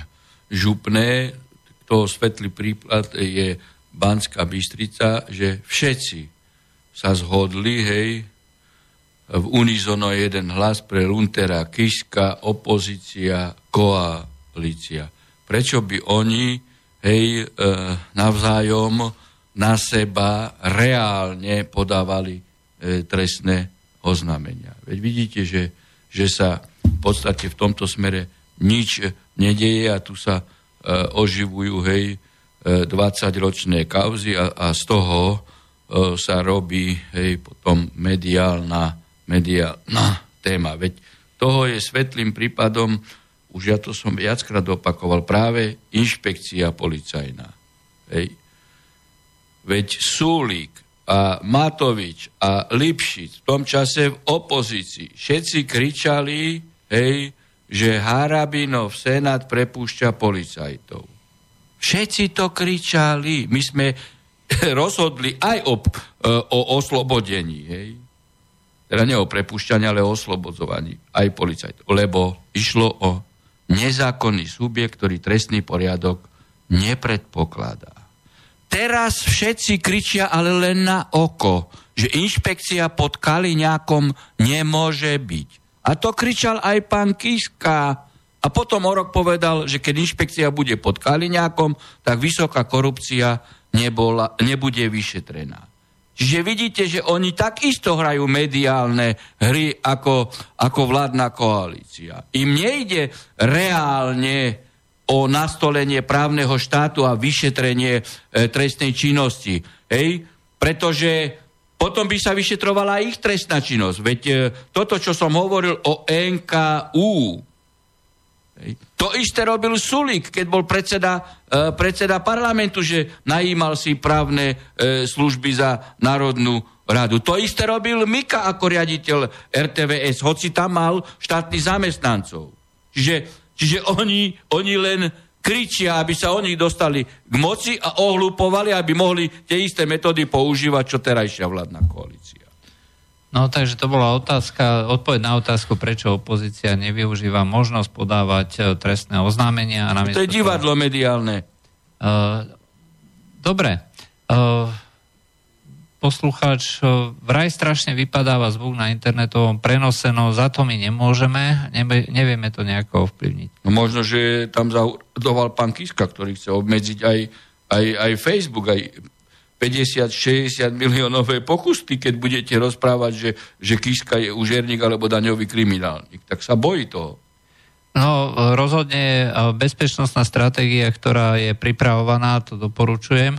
župné, toho svetlý príklad je Banská Bystrica, že všetci sa zhodli, hej, v unizono jeden hlas pre Luntera, Kiska, opozícia, koalícia. Prečo by oni, hej, e, navzájom na seba reálne podávali e, trestné oznámenia. Veď vidíte, že, že sa v podstate v tomto smere nič nedeje a tu sa e, oživujú, hej, e, 20-ročné kauzy a, a z toho e, sa robí, hej, potom mediálna mediálna téma. Veď toho je svetlým prípadom, už ja to som viackrát opakoval, práve inšpekcia policajná. Hej. Veď Súlik a Matovič a Lipšic v tom čase v opozícii všetci kričali, hej, že Harabinov Senát prepúšťa policajtov. Všetci to kričali. My sme rozhodli aj o, e, o oslobodení. Hej teda nie o prepušťaní, ale o oslobodzovaní aj policajtov. Lebo išlo o nezákonný subjekt, ktorý trestný poriadok nepredpokladá. Teraz všetci kričia ale len na oko, že inšpekcia pod Kaliňákom nemôže byť. A to kričal aj pán Kiska. A potom o rok povedal, že keď inšpekcia bude pod Kaliňákom, tak vysoká korupcia nebola, nebude vyšetrená. Čiže vidíte, že oni takisto hrajú mediálne hry ako, ako vládna koalícia. Im nejde reálne o nastolenie právneho štátu a vyšetrenie e, trestnej činnosti. Hej? Pretože potom by sa vyšetrovala ich trestná činnosť. Veď e, toto, čo som hovoril o NKU, to isté robil Sulik, keď bol predseda, e, predseda parlamentu, že najímal si právne e, služby za Národnú radu. To isté robil Mika ako riaditeľ RTVS, hoci tam mal štátnych zamestnancov. Čiže, čiže oni, oni len kričia, aby sa oni dostali k moci a ohlupovali, aby mohli tie isté metódy používať, čo terajšia vládna koalícia.
No takže to bola otázka, odpoveď na otázku, prečo opozícia nevyužíva možnosť podávať uh, trestné oznámenia. A
to je divadlo toho... mediálne. Uh,
dobre. Uh, poslucháč, vraj strašne vypadáva zvuk na internetovom prenose, no za to my nemôžeme, nebe, nevieme to nejako ovplyvniť.
No možno, že tam zahodoval pán Kiska, ktorý chce obmedziť aj, aj, aj Facebook, aj 50-60 miliónové pokusty, keď budete rozprávať, že, že Kiska je užerník alebo daňový kriminálnik. Tak sa bojí toho.
No, rozhodne bezpečnostná stratégia, ktorá je pripravovaná, to doporučujem,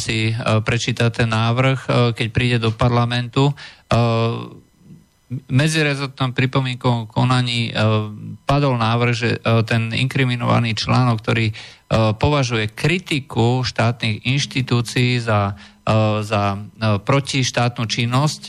si prečíta ten návrh, keď príde do parlamentu. Medzirezortnom pripomienkovom konaní padol návrh, že ten inkriminovaný článok, ktorý E, považuje kritiku štátnych inštitúcií za, e, za e, protištátnu činnosť,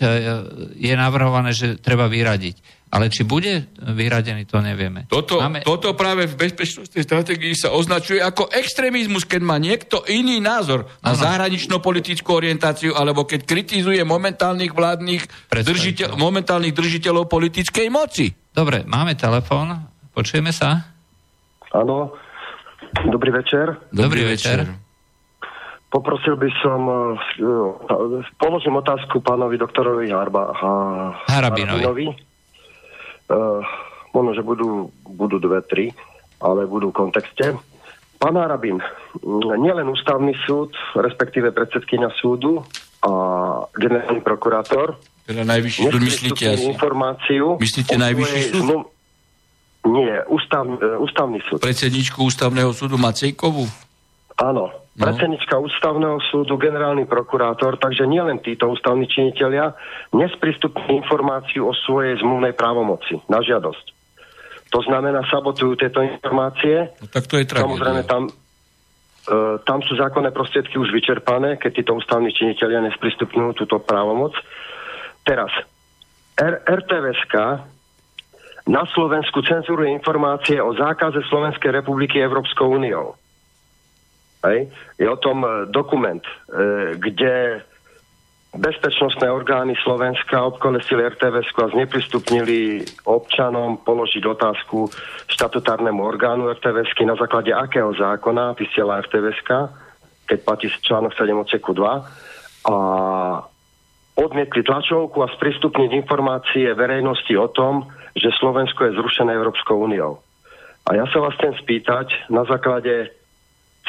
je navrhované, že treba vyradiť. Ale či bude vyradený, to nevieme.
Toto, Máme... toto práve v bezpečnostnej stratégii sa označuje ako extrémizmus, keď má niekto iný názor na zahranično-politickú orientáciu, alebo keď kritizuje momentálnych vládnych držiteľ, momentálnych držiteľov politickej moci.
Dobre, máme telefón. Počujeme sa?
Áno, Dobrý večer.
Dobrý večer.
Poprosil by som, uh, položím otázku pánovi doktorovi Harba, ha,
Harabinovi. Harabinovi.
Uh, možno, že budú, budú dve, tri, ale budú v kontexte. Pán Harabin, nielen ústavný súd, respektíve predsedkynia súdu a generálny prokurátor
Teda najvyšší súd myslíte asi?
informáciu...
Myslíte najvyšší súd? Zmluv...
Nie, ústav, e, ústavný súd.
Predsedničku ústavného súdu Macejkovu?
Áno, no. predsednička ústavného súdu, generálny prokurátor, takže nielen títo ústavní činitelia nesprístupní informáciu o svojej zmluvnej právomoci na žiadosť. To znamená, sabotujú tieto informácie.
No, tak to je tragédia.
Samozrejme, tam, e, tam sú zákonné prostriedky už vyčerpané, keď títo ústavní činitelia nesprístupňujú túto právomoc. Teraz, R- RTVSK na Slovensku cenzuruje informácie o zákaze Slovenskej republiky Európskou úniou. Je o tom e, dokument, e, kde bezpečnostné orgány Slovenska obkolesili RTVS a zneprístupnili občanom položiť otázku štatutárnemu orgánu RTVS na základe akého zákona vysiela RTVS, keď platí článok 7 odseku 2 a odmietli tlačovku a sprístupniť informácie verejnosti o tom, že Slovensko je zrušené Európskou úniou. A ja sa vás chcem spýtať na základe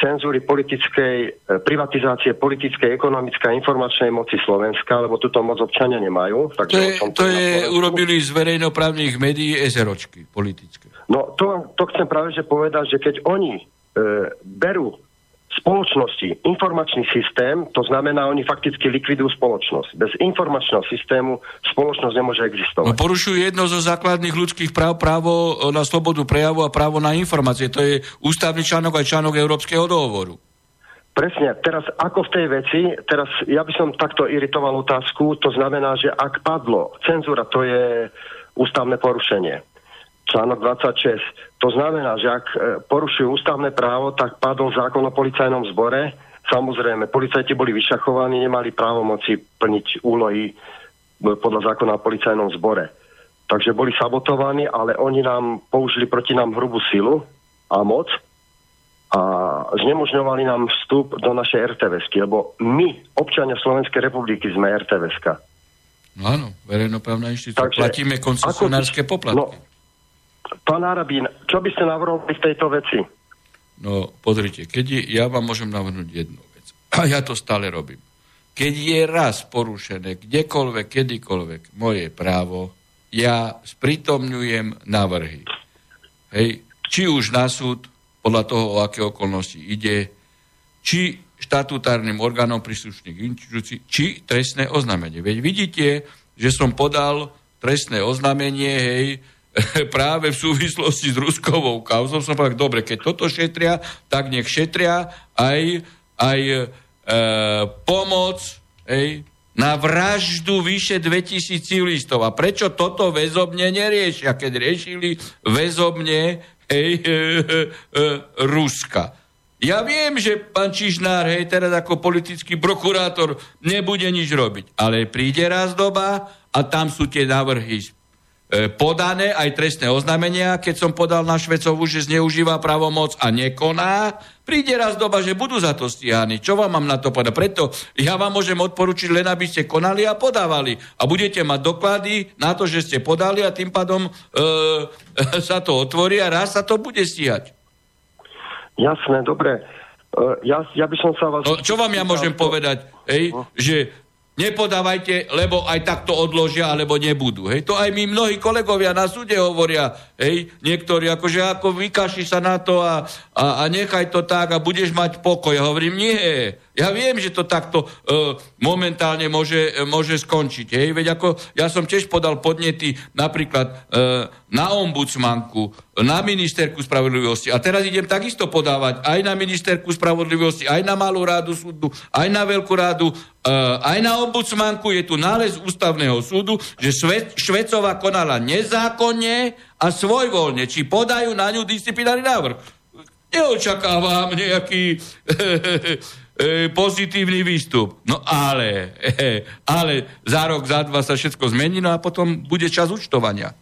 cenzúry politickej, e, privatizácie politickej, ekonomickej a informačnej moci Slovenska, lebo túto moc občania nemajú.
Takže to je, to je urobili z verejnoprávnych médií SROčky politické.
No to, to chcem práve že povedať, že keď oni e, berú spoločnosti informačný systém, to znamená, oni fakticky likvidujú spoločnosť. Bez informačného systému spoločnosť nemôže existovať.
No, porušujú jedno zo základných ľudských práv, právo na slobodu prejavu a právo na informácie. To je ústavný článok aj článok Európskeho dohovoru.
Presne. Teraz ako v tej veci, teraz ja by som takto iritoval otázku, to znamená, že ak padlo cenzúra, to je ústavné porušenie článok 26. To znamená, že ak e, porušujú ústavné právo, tak padol zákon o policajnom zbore. Samozrejme, policajti boli vyšachovaní, nemali právomoci plniť úlohy e, podľa zákona o policajnom zbore. Takže boli sabotovaní, ale oni nám použili proti nám hrubú silu a moc a znemožňovali nám vstup do našej RTVSky, lebo my, občania Slovenskej republiky, sme RTVSka.
No áno, verejnoprávna inštitúcia. Platíme koncesionárske poplatky. No,
Pán Arabín, čo by ste navrhol v tejto veci?
No, pozrite, keď je, ja vám môžem navrhnúť jednu vec. A ja to stále robím. Keď je raz porušené kdekoľvek, kedykoľvek moje právo, ja sprítomňujem návrhy. Hej, či už na súd, podľa toho, o aké okolnosti ide, či štatutárnym orgánom príslušných inštitúcií, či trestné oznámenie. Veď vidíte, že som podal trestné oznámenie, hej, práve v súvislosti s Ruskovou kauzou som povedal, dobre, keď toto šetria, tak nech šetria aj, aj e, pomoc ej, na vraždu vyše 2000 civilistov. A prečo toto väzobne neriešia, keď riešili väzobne ej, e, e, e, Ruska? Ja viem, že pán Čižnár, hej, teraz ako politický prokurátor nebude nič robiť, ale príde raz doba a tam sú tie návrhy podané aj trestné oznámenia, keď som podal na Švecovu, že zneužíva pravomoc a nekoná, príde raz doba, že budú za to stíhaní. Čo vám mám na to povedať? Preto ja vám môžem odporučiť len, aby ste konali a podávali. A budete mať doklady na to, že ste podali a tým pádom e, sa to otvorí a raz sa to bude stíhať.
Jasné, dobre. Uh, ja, ja by som sa vás...
No, čo vám ja môžem povedať? Ej, no. Že nepodávajte, lebo aj takto odložia, alebo nebudú. Hej, to aj mi mnohí kolegovia na súde hovoria, hej, niektorí, akože ako vykaši sa na to a, a, a nechaj to tak a budeš mať pokoj. Hovorím, nie, ja viem, že to takto uh, momentálne môže, môže skončiť. Hej? Veď ako ja som tiež podal podnety napríklad uh, na ombudsmanku, na ministerku spravodlivosti. A teraz idem takisto podávať aj na ministerku spravodlivosti, aj na malú rádu súdu, aj na veľkú rádu, uh, aj na ombudsmanku. Je tu nález ústavného súdu, že Šve- Švecová konala nezákonne a svojvoľne. Či podajú na ňu disciplinárny návrh. Neočakávam nejaký e, pozitívny výstup. No ale, e, ale za rok, za dva sa všetko zmení, no a potom bude čas účtovania.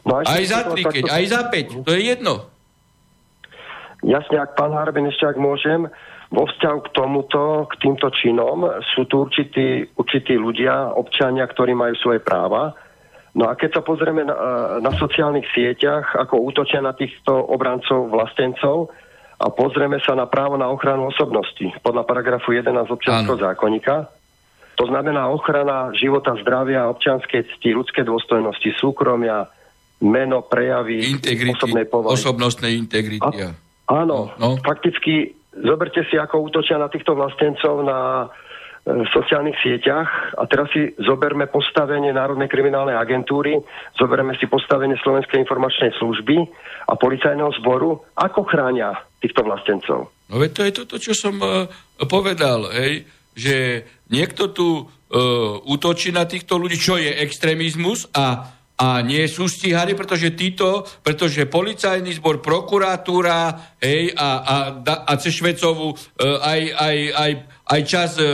No aj za tri, keď, aj za 5, to je jedno.
Jasne, ak pán Harbin, ešte ak môžem, vo vzťahu k tomuto, k týmto činom sú tu určití, určití ľudia, občania, ktorí majú svoje práva. No a keď sa pozrieme na, na sociálnych sieťach, ako útočia na týchto obrancov vlastencov, a pozrieme sa na právo na ochranu osobnosti podľa paragrafu 11 občianského zákonníka. To znamená ochrana života, zdravia, občianskej cti, ľudské dôstojnosti, súkromia, meno, prejavy,
Integrity,
osobnej povahy.
osobnostnej integrity.
A, áno, no. fakticky zoberte si, ako útočia na týchto vlastencov na e, sociálnych sieťach a teraz si zoberme postavenie Národnej kriminálnej agentúry, zoberme si postavenie Slovenskej informačnej služby a policajného zboru, ako chránia týchto vlastencov.
No veď to je toto, čo som uh, povedal, hej, že niekto tu uh, útočí na týchto ľudí, čo je extrémizmus a a nie sú stíhaní, pretože títo, pretože policajný zbor, prokuratúra, hej, a, a, a Cešvecovú, e, aj, aj, aj, aj čas e, e,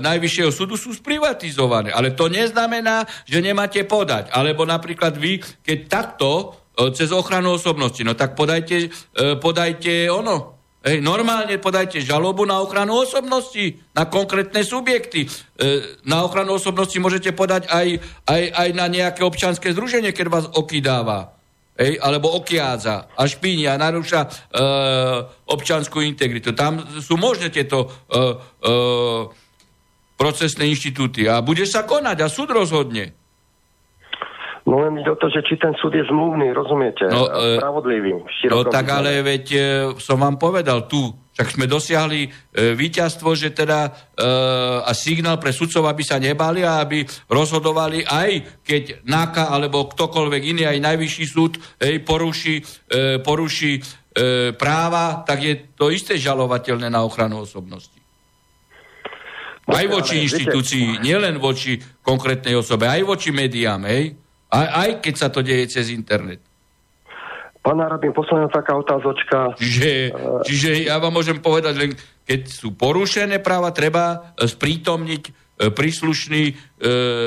Najvyššieho súdu sú sprivatizované. Ale to neznamená, že nemáte podať. Alebo napríklad vy, keď takto e, cez ochranu osobnosti, no tak podajte, e, podajte ono, Hej, normálne podajte žalobu na ochranu osobnosti, na konkrétne subjekty. E, na ochranu osobnosti môžete podať aj, aj, aj na nejaké občanské združenie, keď vás okydáva. Hej, alebo okiádza a špíni a narúša e, občanskú integritu. Tam sú možné tieto e, e, procesné inštitúty. A bude sa konať a súd rozhodne.
No len ide o to, že či ten súd je zmluvný, rozumiete?
No,
e, Spravodlivý.
No tak ale veď e, som vám povedal tu, však sme dosiahli e, víťazstvo, že teda e, a signál pre sudcov, aby sa nebali a aby rozhodovali aj keď NAKA alebo ktokoľvek iný, aj najvyšší súd hej, poruší, e, poruší e, práva, tak je to isté žalovateľné na ochranu osobnosti. Aj voči inštitúcii, nielen voči konkrétnej osobe, aj voči médiám, hej? Aj, aj keď sa to deje cez internet.
Pán Arabin, posledná taká otázočka.
Čiže, čiže ja vám môžem povedať, len keď sú porušené práva, treba e, sprítomniť e, príslušný e,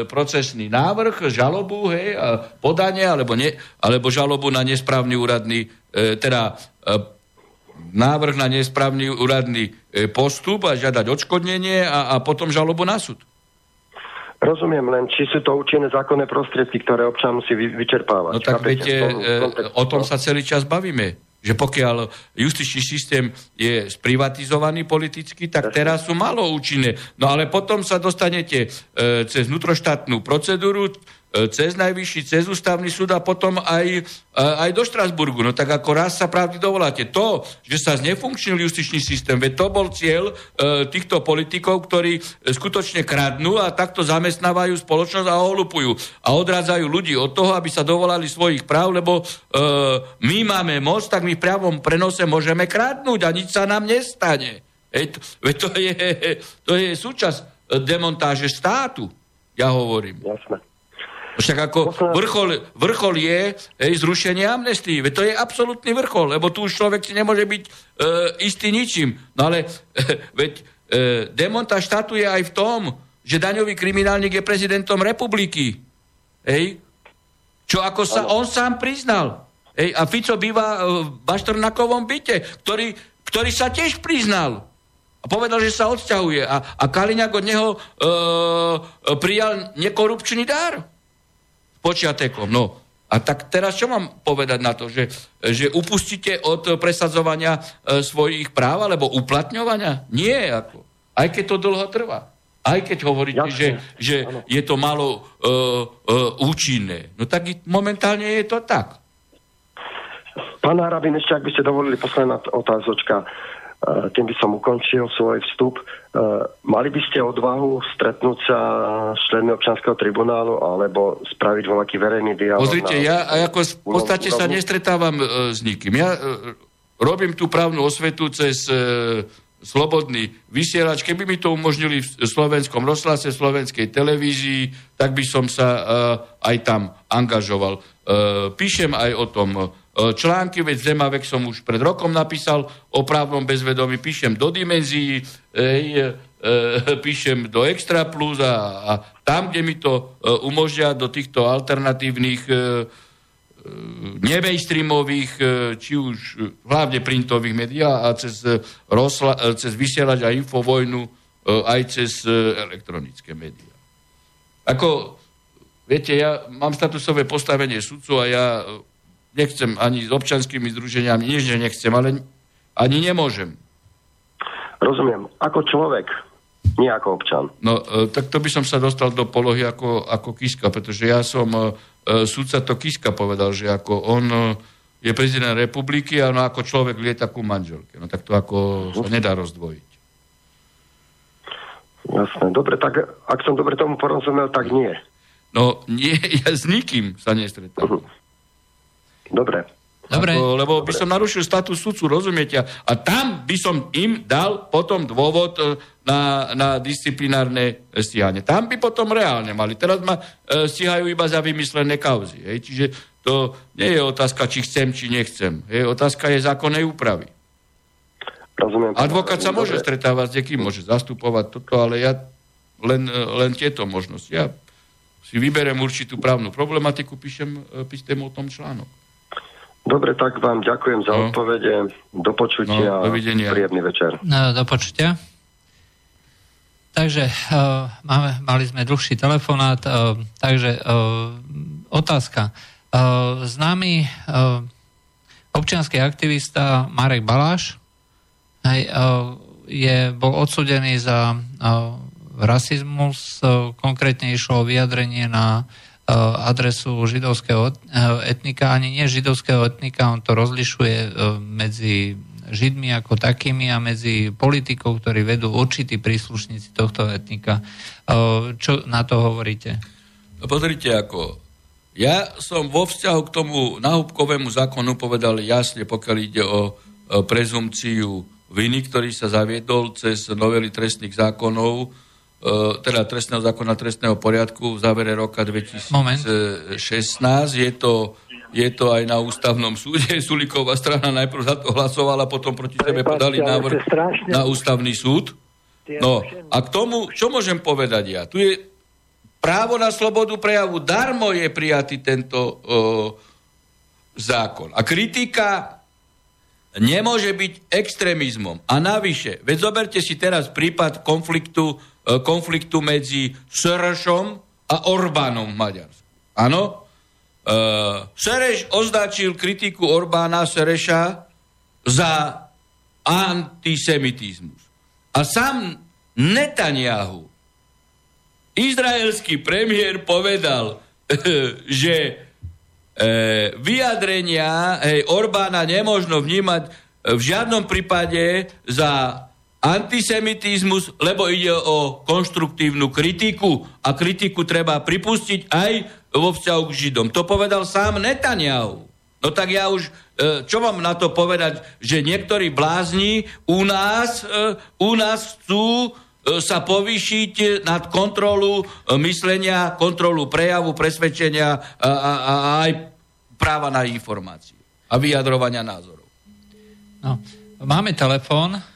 procesný návrh, žalobu, hej, a podanie, alebo, ne, alebo žalobu na nesprávny úradný, e, teda e, návrh na nesprávny úradný e, postup a žiadať odškodnenie a, a potom žalobu na súd.
Rozumiem len, či sú to účinné zákonné prostriedky, ktoré občan musí vyčerpávať.
No tak viete, e, o tom sa celý čas bavíme. Že pokiaľ justičný systém je sprivatizovaný politicky, tak teraz sú malo účinné. No ale potom sa dostanete e, cez vnútroštátnu procedúru, cez najvyšší, cez ústavný súd a potom aj, e, aj do Štrasburgu. No tak ako raz sa pravdy dovoláte. To, že sa znefunkčnil justičný systém, veď to bol cieľ e, týchto politikov, ktorí skutočne kradnú a takto zamestnávajú spoločnosť a ohlupujú. A odrádzajú ľudí od toho, aby sa dovolali svojich práv, lebo e, my máme moc, tak my v priamom prenose môžeme kradnúť a nič sa nám nestane. Veď to, veď to, je, to je súčasť demontáže štátu, ja hovorím. Však ako vrchol, vrchol je hej, zrušenie amnestii. Veď to je absolútny vrchol, lebo tu už človek si nemôže byť e, istý ničím. No ale e, veď e, demonta štátu je aj v tom, že daňový kriminálnik je prezidentom republiky. Hej? Čo ako sa on sám priznal. Hej? A Fico býva v Baštrnakovom byte, ktorý, ktorý sa tiež priznal. A povedal, že sa odsťahuje. A, a Kaliňák od neho e, prijal nekorupčný dar počiatekom. No, a tak teraz čo mám povedať na to, že, že upustíte od presadzovania e, svojich práv alebo uplatňovania? Nie, ako. Aj keď to dlho trvá. Aj keď hovoríte, Jasne. že, že je to malo e, e, účinné. No tak momentálne je to tak.
Pán Harabin, ešte ak by ste dovolili posledná otázočka. Eh, tým by som ukončil svoj vstup. Eh, mali by ste odvahu stretnúť sa s členmi občanského tribunálu alebo spraviť voľaký verejný dialog?
Pozrite, ja ako v podstate sa nestretávam e, s nikým. Ja robím tú právnu osvetu cez slobodný vysielač. Keby mi to umožnili v slovenskom rozhlase, v slovenskej televízii, tak by som sa aj tam angažoval. E, píšem aj o tom články, veď Zemavek som už pred rokom napísal o právnom bezvedomí, píšem do dimenzií, ej, e, píšem do Extra Plus a, a tam, kde mi to e, umožňa do týchto alternatívnych e, e, nebaystreamových, e, či už hlavne printových médií a cez, rozla, cez vysielač a infovojnu aj cez elektronické médiá. Ako, viete, ja mám statusové postavenie sudcu a ja nechcem ani s občanskými združeniami, že nechcem, ale ani nemôžem.
Rozumiem. Ako človek, Nie ako občan.
No, e, tak to by som sa dostal do polohy ako, ako Kiska, pretože ja som, e, e, sudca to Kiska povedal, že ako on je prezident republiky a no ako človek lieta ku manželke. No tak to ako sa nedá rozdvojiť.
Jasné. Dobre, tak ak som dobre tomu porozumel, tak nie.
No nie, ja s nikým sa nestretám.
Dobre.
Dobre.
Ako, lebo by som narušil status sudcu, rozumiete? A tam by som im dal potom dôvod e, na, na disciplinárne stíhanie. Tam by potom reálne mali. Teraz ma e, stíhajú iba za vymyslené kauzy. Hej? Čiže to nie je otázka, či chcem, či nechcem. Hej? Otázka je zákonnej úpravy.
Rozumiem.
Advokát sa môže
Dobre.
stretávať s niekým, môže zastupovať toto, ale ja len, e, len tieto možnosti. Ja si vyberem určitú právnu problematiku, píšem, e, píšem o tom článok.
Dobre, tak vám ďakujem za
No.
odpovede. Do počutia.
No, dovidenia.
Príjemný večer.
No, do počutia. Takže uh, máme, mali sme dlhší telefonát, uh, takže uh, otázka. Uh, známy uh, občianský aktivista Marek Baláš hej, uh, je, bol odsudený za uh, rasizmus, uh, konkrétne išlo o vyjadrenie na uh, adresu židovského uh, etnika, ani nie židovského etnika, on to rozlišuje uh, medzi Židmi ako takými a medzi politikov, ktorí vedú určití príslušníci tohto etnika. Čo na to hovoríte?
No Pozrite ako, ja som vo vzťahu k tomu náhubkovému zákonu povedal jasne, pokiaľ ide o, prezumciu viny, ktorý sa zaviedol cez novely trestných zákonov, e, teda trestného zákona trestného poriadku v závere roka 2016. Je to, je to aj na ústavnom súde. Suliková strana najprv za to hlasovala, potom proti sebe podali návrh na ústavný súd. No a k tomu, čo môžem povedať ja? Tu je právo na slobodu prejavu. Darmo je prijatý tento o, zákon. A kritika nemôže byť extrémizmom. A navyše, veď zoberte si teraz prípad konfliktu, konfliktu medzi Sorošom a Orbánom v Maďarsku. Áno? E, Sereš označil kritiku Orbána Sereša za antisemitizmus. A sám Netanyahu, izraelský premiér, povedal, že e, vyjadrenia hej, Orbána nemôžno vnímať e, v žiadnom prípade za antisemitizmus, lebo ide o konštruktívnu kritiku a kritiku treba pripustiť aj vo vzťahu k Židom. To povedal sám Netanyahu. No tak ja už, e, čo mám na to povedať, že niektorí blázni u nás, e, u nás chcú e, sa povýšiť nad kontrolu myslenia, kontrolu prejavu, presvedčenia a, a, a aj práva na informáciu a vyjadrovania názorov.
No, máme telefón.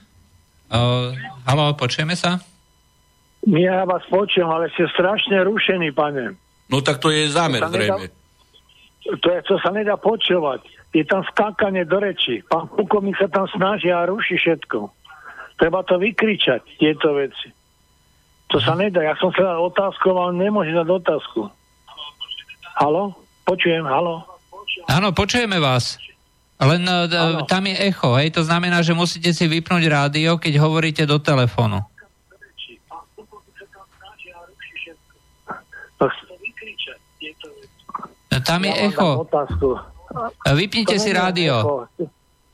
Uh, halo, počujeme sa?
Ja vás počujem, ale ste strašne rušení, pane.
No tak to je zámer
To sa nedá-
zrejme.
To, je, to sa nedá počúvať. Je tam skákanie do reči. Pán plukovník sa tam snaží a ruší všetko. Treba to vykričať, tieto veci. To sa nedá. Ja som sa dal otázku, ale nemôžem dať otázku. Halo? Počujem, halo?
Áno, počujeme vás. Len uh, d- tam je echo, hej, to znamená, že musíte si vypnúť rádio, keď hovoríte do telefónu.
No,
Tam je
ja
echo.
otázku.
Vypnite
To
si rádio.
echo.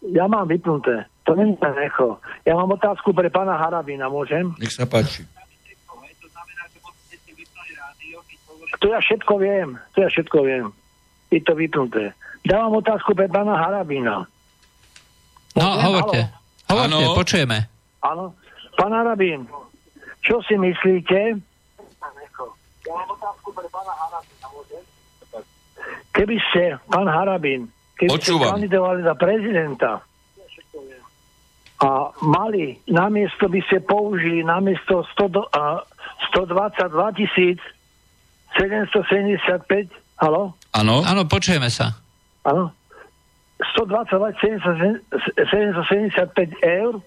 Ja mám vypnuté. To nie je echo. Ja mám otázku pre pána Harabina, môžem?
Nech sa páči.
To ja všetko viem. To ja všetko viem. Je to vypnuté. Dávam otázku pre pána Harabina.
No,
Môžem?
hovorte. Hovorte,
Áno.
počujeme.
Áno. Pán Harabín, čo si myslíte? Ja mám otázku pre pána Harabina, môžem? Keby ste, pán Harabín, keby
Počúvam.
ste kandidovali za prezidenta a mali, namiesto by ste použili, namiesto 100, do- a, 122 tisíc 775, halo?
Áno?
Áno, počujeme sa.
Áno. 122 775 eur,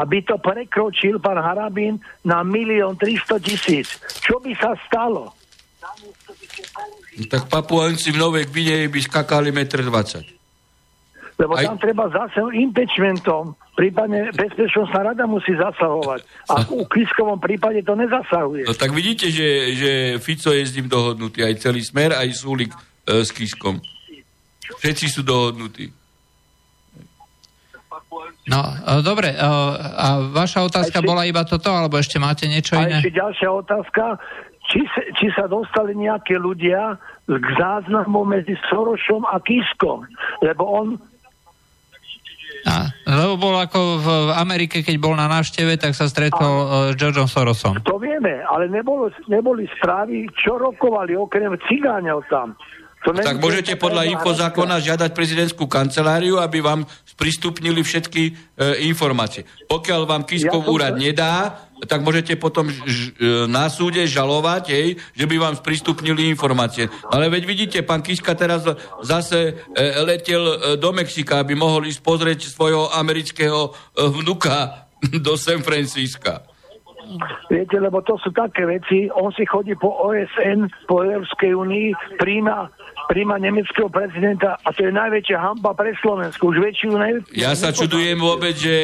aby to prekročil pán Harabín na milión 300 tisíc. Čo by sa stalo?
No Tak papuanci v Novej Gvineji by skakali 1,20 m.
Lebo aj... tam treba zase impeachmentom, prípadne Bezpečnostná rada musí zasahovať. A v Kiskovom prípade to nezasahuje.
No tak vidíte, že, že Fico je s ním dohodnutý, aj celý smer, aj Súlik e, s Kiskom. Všetci sú dohodnutí.
No, e, dobre. E, a vaša otázka ešte, bola iba toto, alebo ešte máte niečo iné?
A ešte ďalšia otázka. Či, či sa dostali nejaké ľudia k záznamu medzi Sorošom a Kiskom? Lebo on
a, lebo bol ako v Amerike, keď bol na návšteve, tak sa stretol a, e, s Georgeom Sorosom.
To vieme, ale nebolo, neboli správy, čo rokovali okrem cigáňov tam.
To tak môžete podľa infozákona žiadať prezidentskú kanceláriu, aby vám sprístupnili všetky e, informácie. Pokiaľ vám Kiskov ja úrad nedá, tak môžete potom ž, e, na súde žalovať, hej, že by vám sprístupnili informácie. Ale veď vidíte, pán Kiska teraz zase e, letel e, do Mexika, aby mohol ísť pozrieť svojho amerického e, vnuka do San Francisca.
Viete, lebo to sú také veci, on si chodí po OSN, po Európskej únii, príjma príjma nemeckého prezidenta a to je najväčšia hamba pre Slovensku. Už väčšiu ne...
Ja sa čudujem vôbec, že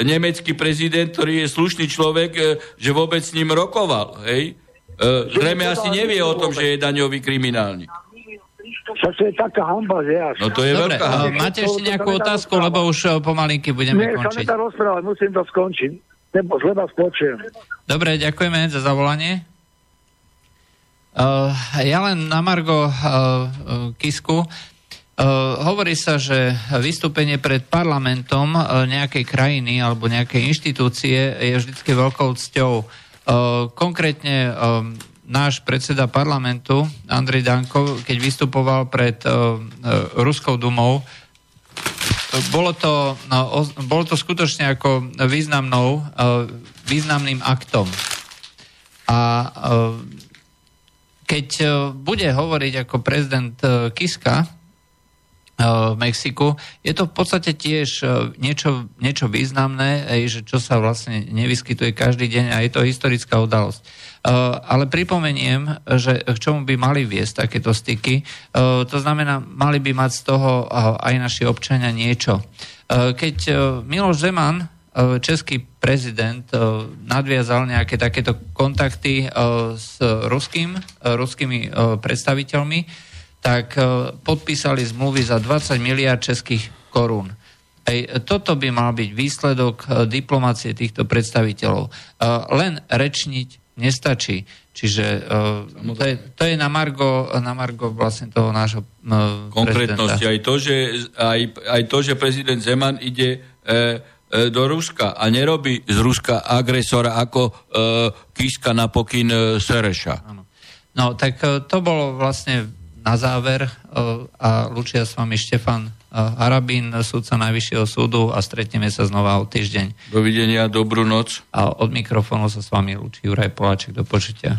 nemecký prezident, ktorý je slušný človek, e, že vôbec s ním rokoval. Hej? E, zrejme asi nevie o tom, že je daňový kriminálnik.
Však to je taká hamba, že až.
No to je Dobre, veľká hamba.
Máte ešte nejakú otázku, lebo už pomalinky budeme Nie, končiť.
Nie, sa rozprávať, musím to skončiť. Nebo zle vás počujem.
Dobre, ďakujeme za zavolanie. Uh, ja len na Margo uh, Kisku. Uh, hovorí sa, že vystúpenie pred parlamentom uh, nejakej krajiny alebo nejakej inštitúcie je vždy veľkou cťou. Uh, konkrétne uh, náš predseda parlamentu Andrej Danko, keď vystupoval pred uh, uh, Ruskou dumou, bolo to, no, bolo to skutočne ako významnou, uh, významným aktom. A uh, keď e, bude hovoriť ako prezident e, Kiska e, v Mexiku, je to v podstate tiež niečo, niečo významné, že čo sa vlastne nevyskytuje každý deň a je to historická udalosť. Ale pripomeniem, že k čomu by mali viesť takéto styky, to znamená, mali by mať z toho aj naši občania niečo. Keď Miloš Zeman český prezident e, nadviazal nejaké takéto kontakty e, s ruským, ruskými predstaviteľmi, tak podpísali zmluvy za 20 miliard českých korún. Ej, toto by mal byť výsledok diplomácie týchto predstaviteľov. Len rečniť nestačí. Čiže to je, to je na, Margo, na Margo vlastne toho nášho
Konkrétnosti. Aj to, že, aj, aj to, že prezident Zeman ide E, do Ruska a nerobí z Ruska agresora ako e, Kiska na pokyn e, Sereša.
No tak e, to bolo vlastne na záver e, a lučia s vami Štefan e, Harabín, súdca Najvyššieho súdu a stretneme sa znova o týždeň.
Dovidenia, dobrú noc.
A od mikrofónu sa s vami lučí Juraj Poláček. Do počutia.